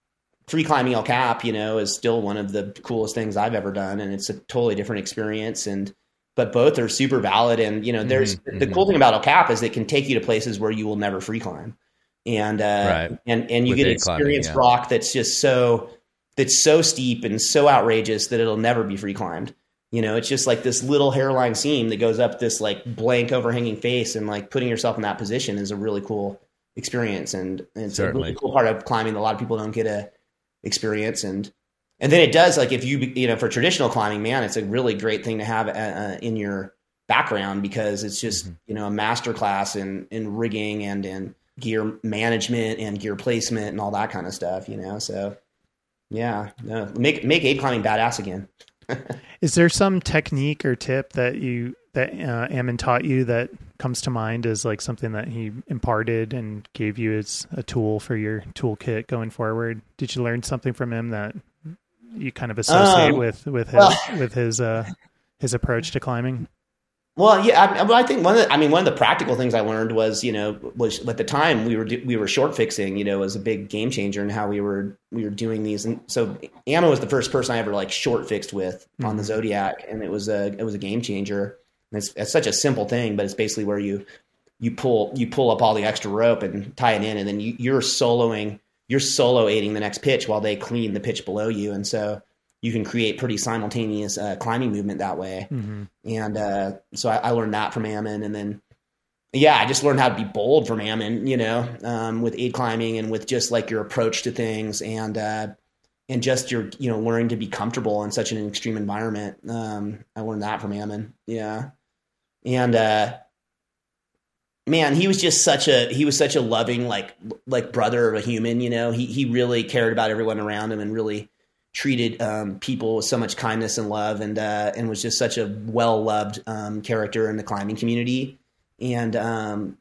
Speaker 4: free climbing El Cap, you know, is still one of the coolest things I've ever done, and it's a totally different experience. And but both are super valid, and you know, there's
Speaker 3: Mhm,
Speaker 4: the cool thing about El Cap is it can take you to places where you will never free climb, and uh,
Speaker 3: Right.
Speaker 4: and and you
Speaker 3: With
Speaker 4: get
Speaker 3: aid climbing, yeah.
Speaker 4: rock that's just so that's so steep and so outrageous that it'll never be free climbed. You know, it's just like this little hairline seam that goes up this like blank overhanging face, and like putting yourself in that position is a really cool experience, and, and it's a really cool part of climbing that a lot of people don't get a experience. And and then it does like if you you know for traditional climbing, man, it's a really great thing to have uh, uh, in your background because it's just you know a master class in in rigging and in gear management and gear placement and all that kind of stuff. You know, so yeah, no, make make aid climbing badass again.
Speaker 2: Is there some technique or tip that you that uh, Ammon taught you that comes to mind as like something that he imparted and gave you as a tool for your toolkit going forward? Did you learn something from him that you kind of associate
Speaker 4: Um,
Speaker 2: with with his
Speaker 4: well-
Speaker 2: with his uh his approach to climbing?
Speaker 4: Well, yeah, I, well, I think one of the, I mean, one of the practical things I learned was, you know, was at the time we were do- we were short fixing, you know, was a big game changer in how we were we were doing these. And so, Ammon was the first person I ever like short fixed with on the mm-hmm. Zodiac, and it was a it was a game changer. And it's, it's such a simple thing, but it's basically where you you pull you pull up all the extra rope and tie it in, and then you, you're soloing you're solo aiding the next pitch while they clean the pitch below you, and so you can create pretty simultaneous uh, climbing movement that way.
Speaker 2: Hmm
Speaker 4: and uh, so I, I learned that from Ammon, and then yeah, I just learned how to be bold from Ammon, you know, um, with aid climbing and with just like your approach to things, and uh, and just your you know learning to be comfortable in such an extreme environment. Um, I learned that from Ammon, yeah, and uh, man, he was just such a he was such a loving like like brother of a human, you know. He he really cared about everyone around him and really treated um, people with so much kindness and love, and uh, and was just such a well loved um, character in the climbing community, and um,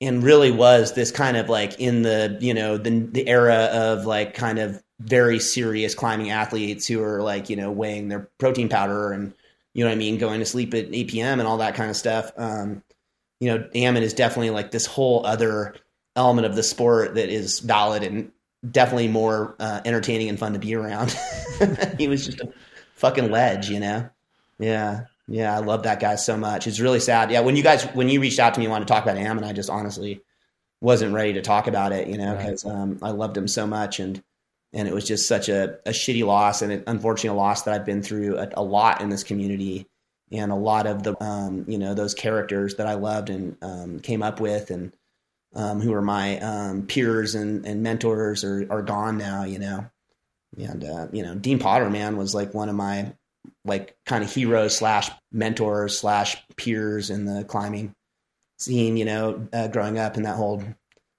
Speaker 4: and really was this kind of like in the you know the the era of like kind of very serious climbing athletes who are like you know weighing their protein powder and you know what I mean going to sleep at 8 p.m. and all that kind of stuff. Um, you know, Ammon is definitely like this whole other element of the sport that is valid and definitely more uh, entertaining and fun to be around. he was just a fucking ledge, you know? Yeah. Yeah. I love that guy so much. It's really sad. Yeah. When you guys, when you reached out to me and wanted to talk about Ammon, I just honestly wasn't ready to talk about it, you know,
Speaker 3: Right.
Speaker 4: because um, I loved him so much. And, and it was just such a, a shitty loss and it, unfortunately a loss that I've been through a, a lot in this community and a lot of the um, you know those characters that I loved and um, came up with and um, who are my um, peers and, and mentors are, are gone now you know? And uh, you know Dean Potter man was like one of my like kind of heroes slash mentors slash peers in the climbing scene you know uh, growing up in that whole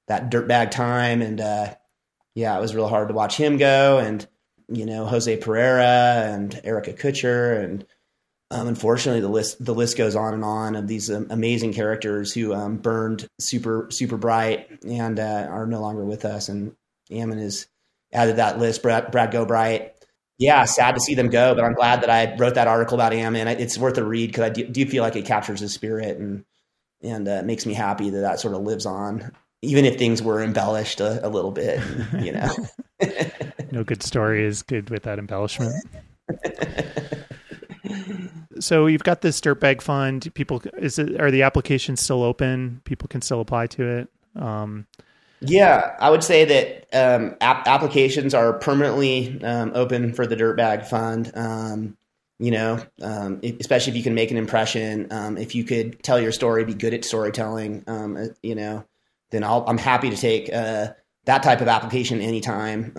Speaker 4: that dirtbag time. And uh, yeah it was real hard to watch him go. And you know Jose Pereyra and Erica Kutcher and um, unfortunately, the list the list goes on and on of these um, amazing characters who um, burned super super bright and uh, are no longer with us. And Ammon is added that list. Brad, Brad Gobright. Yeah, sad to see them go, but I'm glad that I wrote that article about Ammon. It's worth a read because I do, do feel like it captures his spirit and and uh, makes me happy that that sort of lives on, even if things were embellished a, a little bit. You know.
Speaker 2: No good story is good with that embellishment. so you've got this dirtbag fund. People, is it are the applications still open? People can still apply to it. Um,
Speaker 4: Yeah, I would say that um, app- applications are permanently um, open for the Dirtbag Fund. Um, you know, um, especially if you can make an impression. Um, if you could tell your story, be good at storytelling. Um, uh, you know, then I'll, I'm happy to take uh, that type of application anytime.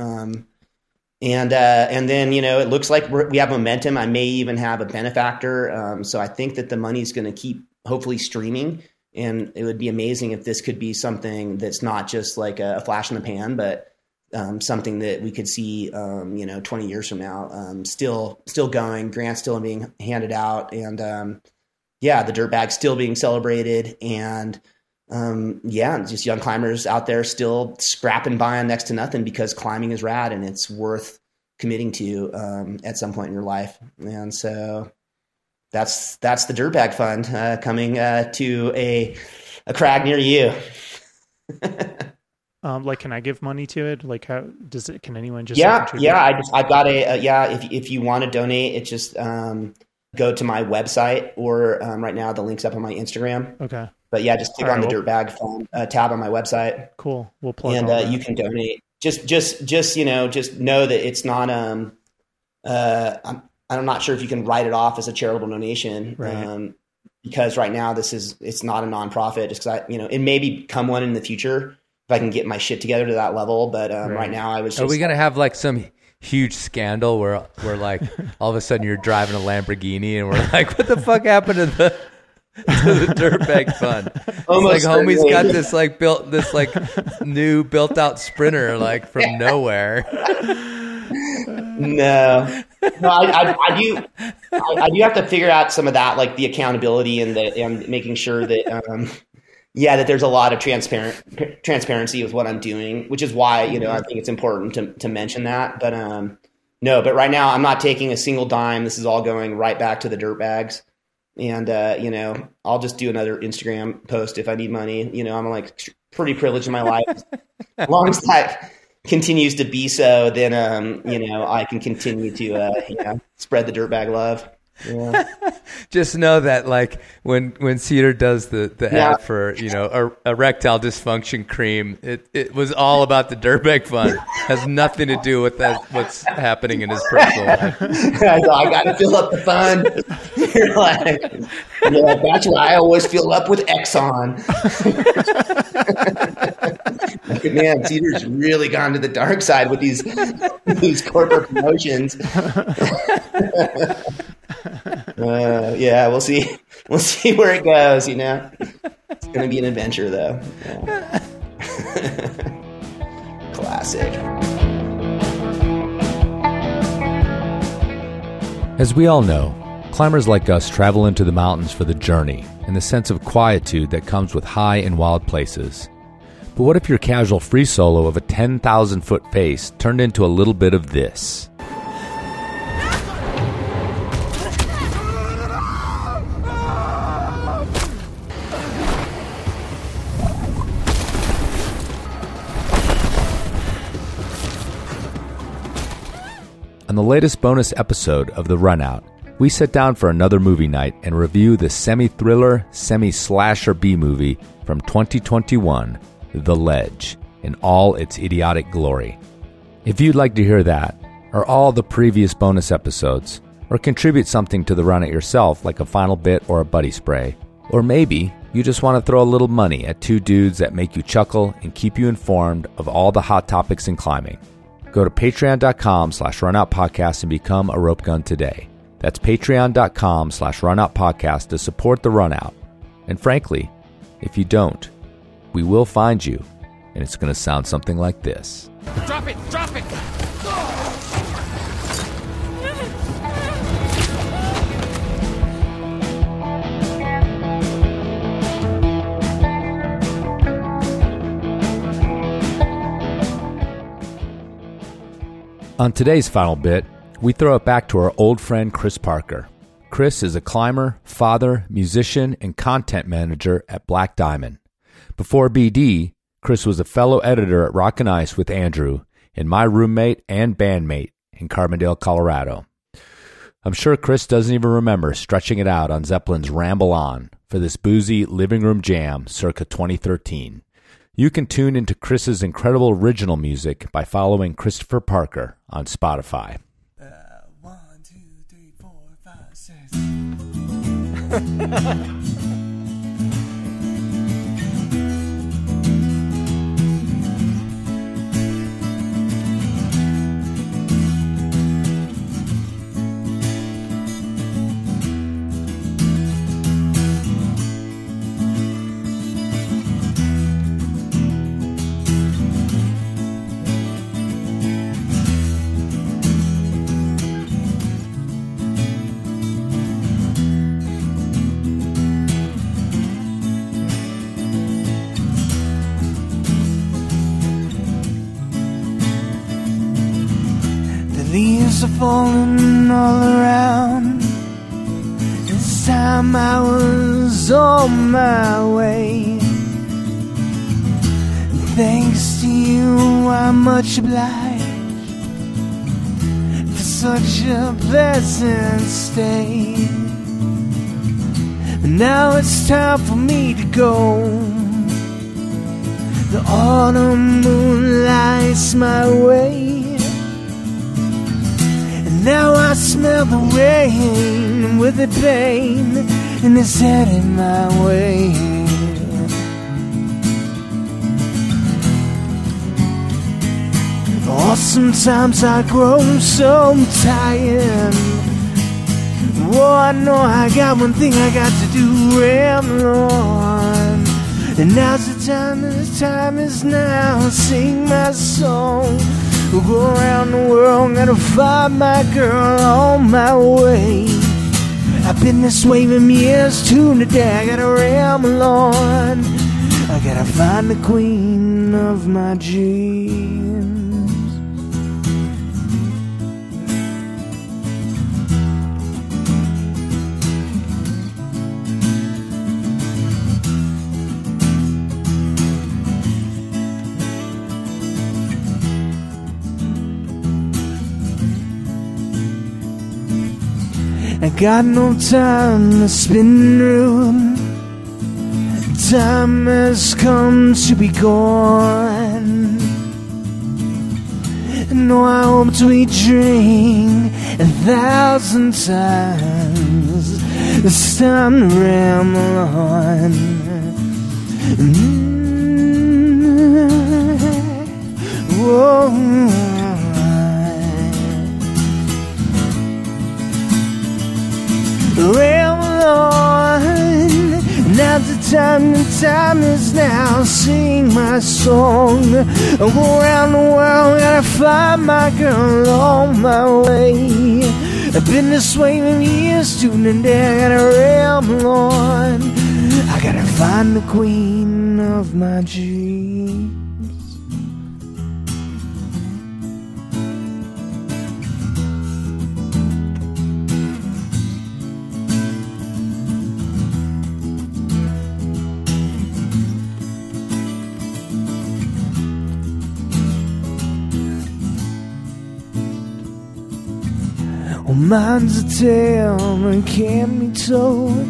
Speaker 4: And uh, and then you know it looks like we have momentum. I may even have a benefactor. Um, so I think that the money's going to keep hopefully streaming, and it would be amazing if this could be something that's not just like a, flash in the pan, but um, something that we could see, um, you know, 20 years from now, um, still, still going, grants still being handed out, and um, yeah, the dirt bag still being celebrated, and um, yeah, just young climbers out there still scrapping by on next to nothing because climbing is rad and it's worth committing to um, at some point in your life, and so that's that's the Dirtbag fund uh, coming uh, to a a crag near you.
Speaker 2: Um, like, can I give money to it? Like, how does it? Can anyone just?
Speaker 4: yeah, yeah. I just I've got a, a yeah. If if you want to donate, it just um, go to my website or um, right now the link's up on my Instagram.
Speaker 2: Okay.
Speaker 4: But yeah, just click
Speaker 2: All
Speaker 4: on
Speaker 2: right,
Speaker 4: the
Speaker 2: well-
Speaker 4: Dirtbag Fund uh, tab on my website,
Speaker 2: Cool. We'll plug.
Speaker 4: and uh, you can donate. Just just just you know just know that it's not um uh I'm I'm not sure if you can write it off as a charitable donation.
Speaker 2: Right.
Speaker 4: Um, because right now this is it's not a nonprofit just because I you know it may become one in the future if I can get my shit together to that level. But um,
Speaker 2: Right.
Speaker 4: right. now I was just
Speaker 5: Are we gonna have like some huge scandal where where like all of a sudden you're driving a Lamborghini and we're like, what the fuck happened to the to the dirtbag fund? It's
Speaker 4: Almost
Speaker 5: like homie's got this like built this like new built out sprinter like from nowhere.
Speaker 4: No, no, I, I, I do. I, I do have to figure out some of that, like the accountability and the and making sure that, um, yeah, that there's a lot of transparent transparency with what I'm doing, which is why you know I think it's important to to mention that. But um, no, but right now I'm not taking a single dime. This is all going right back to the dirt bags. And uh, you know, I'll just do another Instagram post if I need money. You know, I'm like pretty privileged in my life. as long as that continues to be so, then um, you know I can continue to uh, you know spread the dirtbag love. Yeah.
Speaker 5: Just know that like when when Cedar does the the
Speaker 4: Yeah.
Speaker 5: ad for you know er- erectile dysfunction cream, it it was all about the dirtbag fund. Has nothing to do with that what's happening in his personal life.
Speaker 4: I got to fill up the fund. You're like, yeah, that's why I always fill up with Exxon. Man, Cedar's really gone to the dark side with these these corporate promotions. uh, yeah, we'll see. We'll see where it goes. You know, it's to be an adventure, though. Yeah. Classic.
Speaker 3: As we all know, climbers like us travel into the mountains for the journey and the sense of quietude that comes with high and wild places. But what if your casual free solo of a 10,000 foot face turned into a little bit of this? On the latest bonus episode of The Runout, we sit down for another movie night and review the semi thriller, semi slasher B movie from 2021, The Ledge, in all its idiotic glory. If you'd like to hear that, or all the previous bonus episodes, or contribute something to the run yourself, like a final bit or a buddy spray, or maybe you just want to throw a little money at two dudes that make you chuckle and keep you informed of all the hot topics in climbing. Go to patreon.com slash runoutpodcast and become a rope gun today. That's patreon.com slash runoutpodcast to support the runout. And frankly, if you don't, we will find you, and it's going to sound something like this.
Speaker 6: Drop it! Drop it!
Speaker 3: On today's final bit, we throw it back to our old friend Chris Parker. Chris is a climber, father, musician, and content manager at Black Diamond. Before BD, Chris was a fellow editor at Rock and Ice with Andrew and my roommate and bandmate in Carbondale, Colorado. I'm sure Chris doesn't even remember stretching it out on Zeppelin's Ramble On for this boozy living room jam circa 2013. You can tune into Chris's incredible original music by following Christopher Parker on Spotify.
Speaker 6: Uh, one, two, three, four, five, six. falling all around. This time I was on my way. Thanks to you, I'm much obliged for such a pleasant stay. Now it's time for me to go. The autumn moon lights my way. Now I smell the rain with the pain and it's heading my way. Oh, sometimes I grow so tired. Oh, I know I got one thing I got to do, ramble. And now's the time, the time is now. Sing my song. We'll go around the world, gotta find my girl on my way. I've been this way for years too. Today I gotta ramble on. I gotta find the queen of my dreams. Got no time to spin around. Time has come to be gone. No, I hope to be drink a thousand times. It's time to ramble on. Mm. Whoa. On. Now's the time, the time is now. Sing my song. I go around the world, gotta find my girl on my way. I've been this way for years, and I gotta ramble on. I gotta find the queen of my dreams. Mine's a tale that can't be told.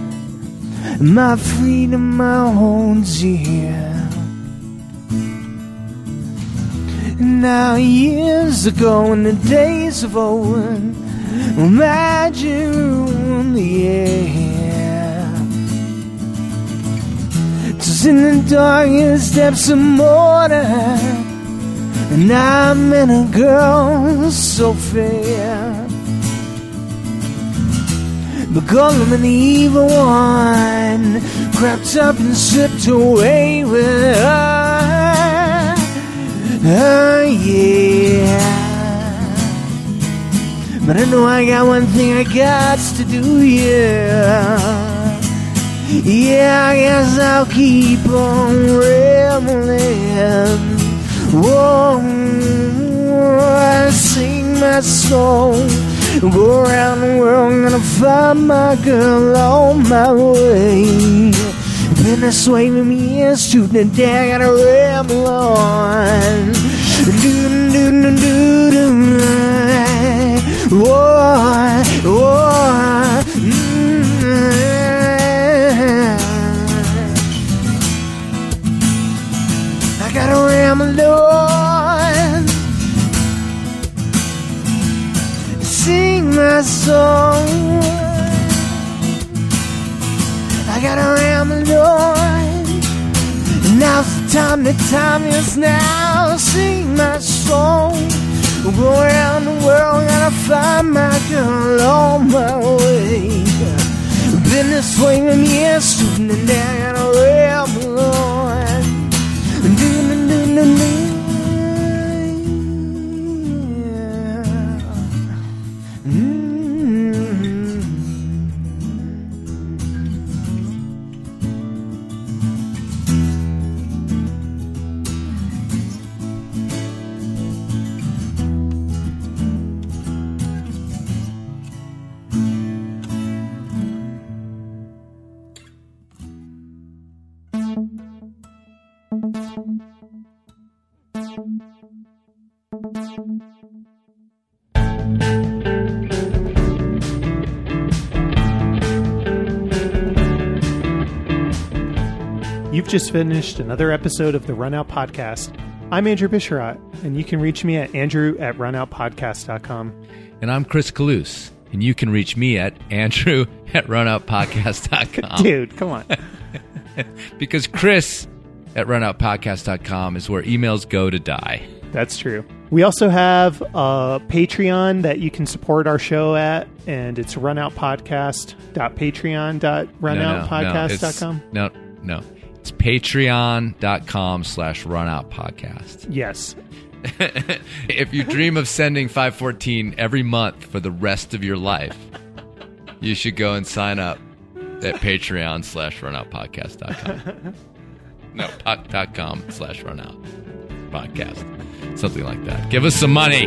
Speaker 6: My freedom my hold dear. Now years ago in the days of old, ruled the air. Just in the darkest depths of mortar, and I met a girl so fair. Because I'm an evil one, crept up and slipped away with her. Oh, yeah. But I know I got one thing I got to do, yeah. Yeah, I guess I'll keep on rambling. Whoa, I sing my song. Go around the world, I'm gonna find my girl on my way. For me years, shooting a day, I gotta ramble on. Do do do do do. Whoa, whoa. Now's the time, is now. Sing my song. Go around the world, gotta find my girl on my way. Been this way for years, shooting and I gotta ramble on. Do, do, do, do, do.
Speaker 2: Just finished another episode of the Runout Podcast. I'm Andrew Bisharat, and you can reach me at andrew at runoutpodcast.com.
Speaker 3: And I'm Chris Kalous, and you can reach me at andrew at runoutpodcast.com.
Speaker 2: Dude, come on.
Speaker 3: because Chris at runoutpodcast.com is where emails go to die.
Speaker 2: That's true. We also have a Patreon that you can support our show at, and it's runoutpodcast.patreon.runoutpodcast.com.
Speaker 3: No, no, no, no. It's patreon.com slash runout podcast.
Speaker 2: Yes.
Speaker 3: if you dream of sending 514 every month for the rest of your life, you should go and sign up at patreon slash runoutpodcast.com. No, pot, dot com slash runout podcast. Something like that. Give us some money.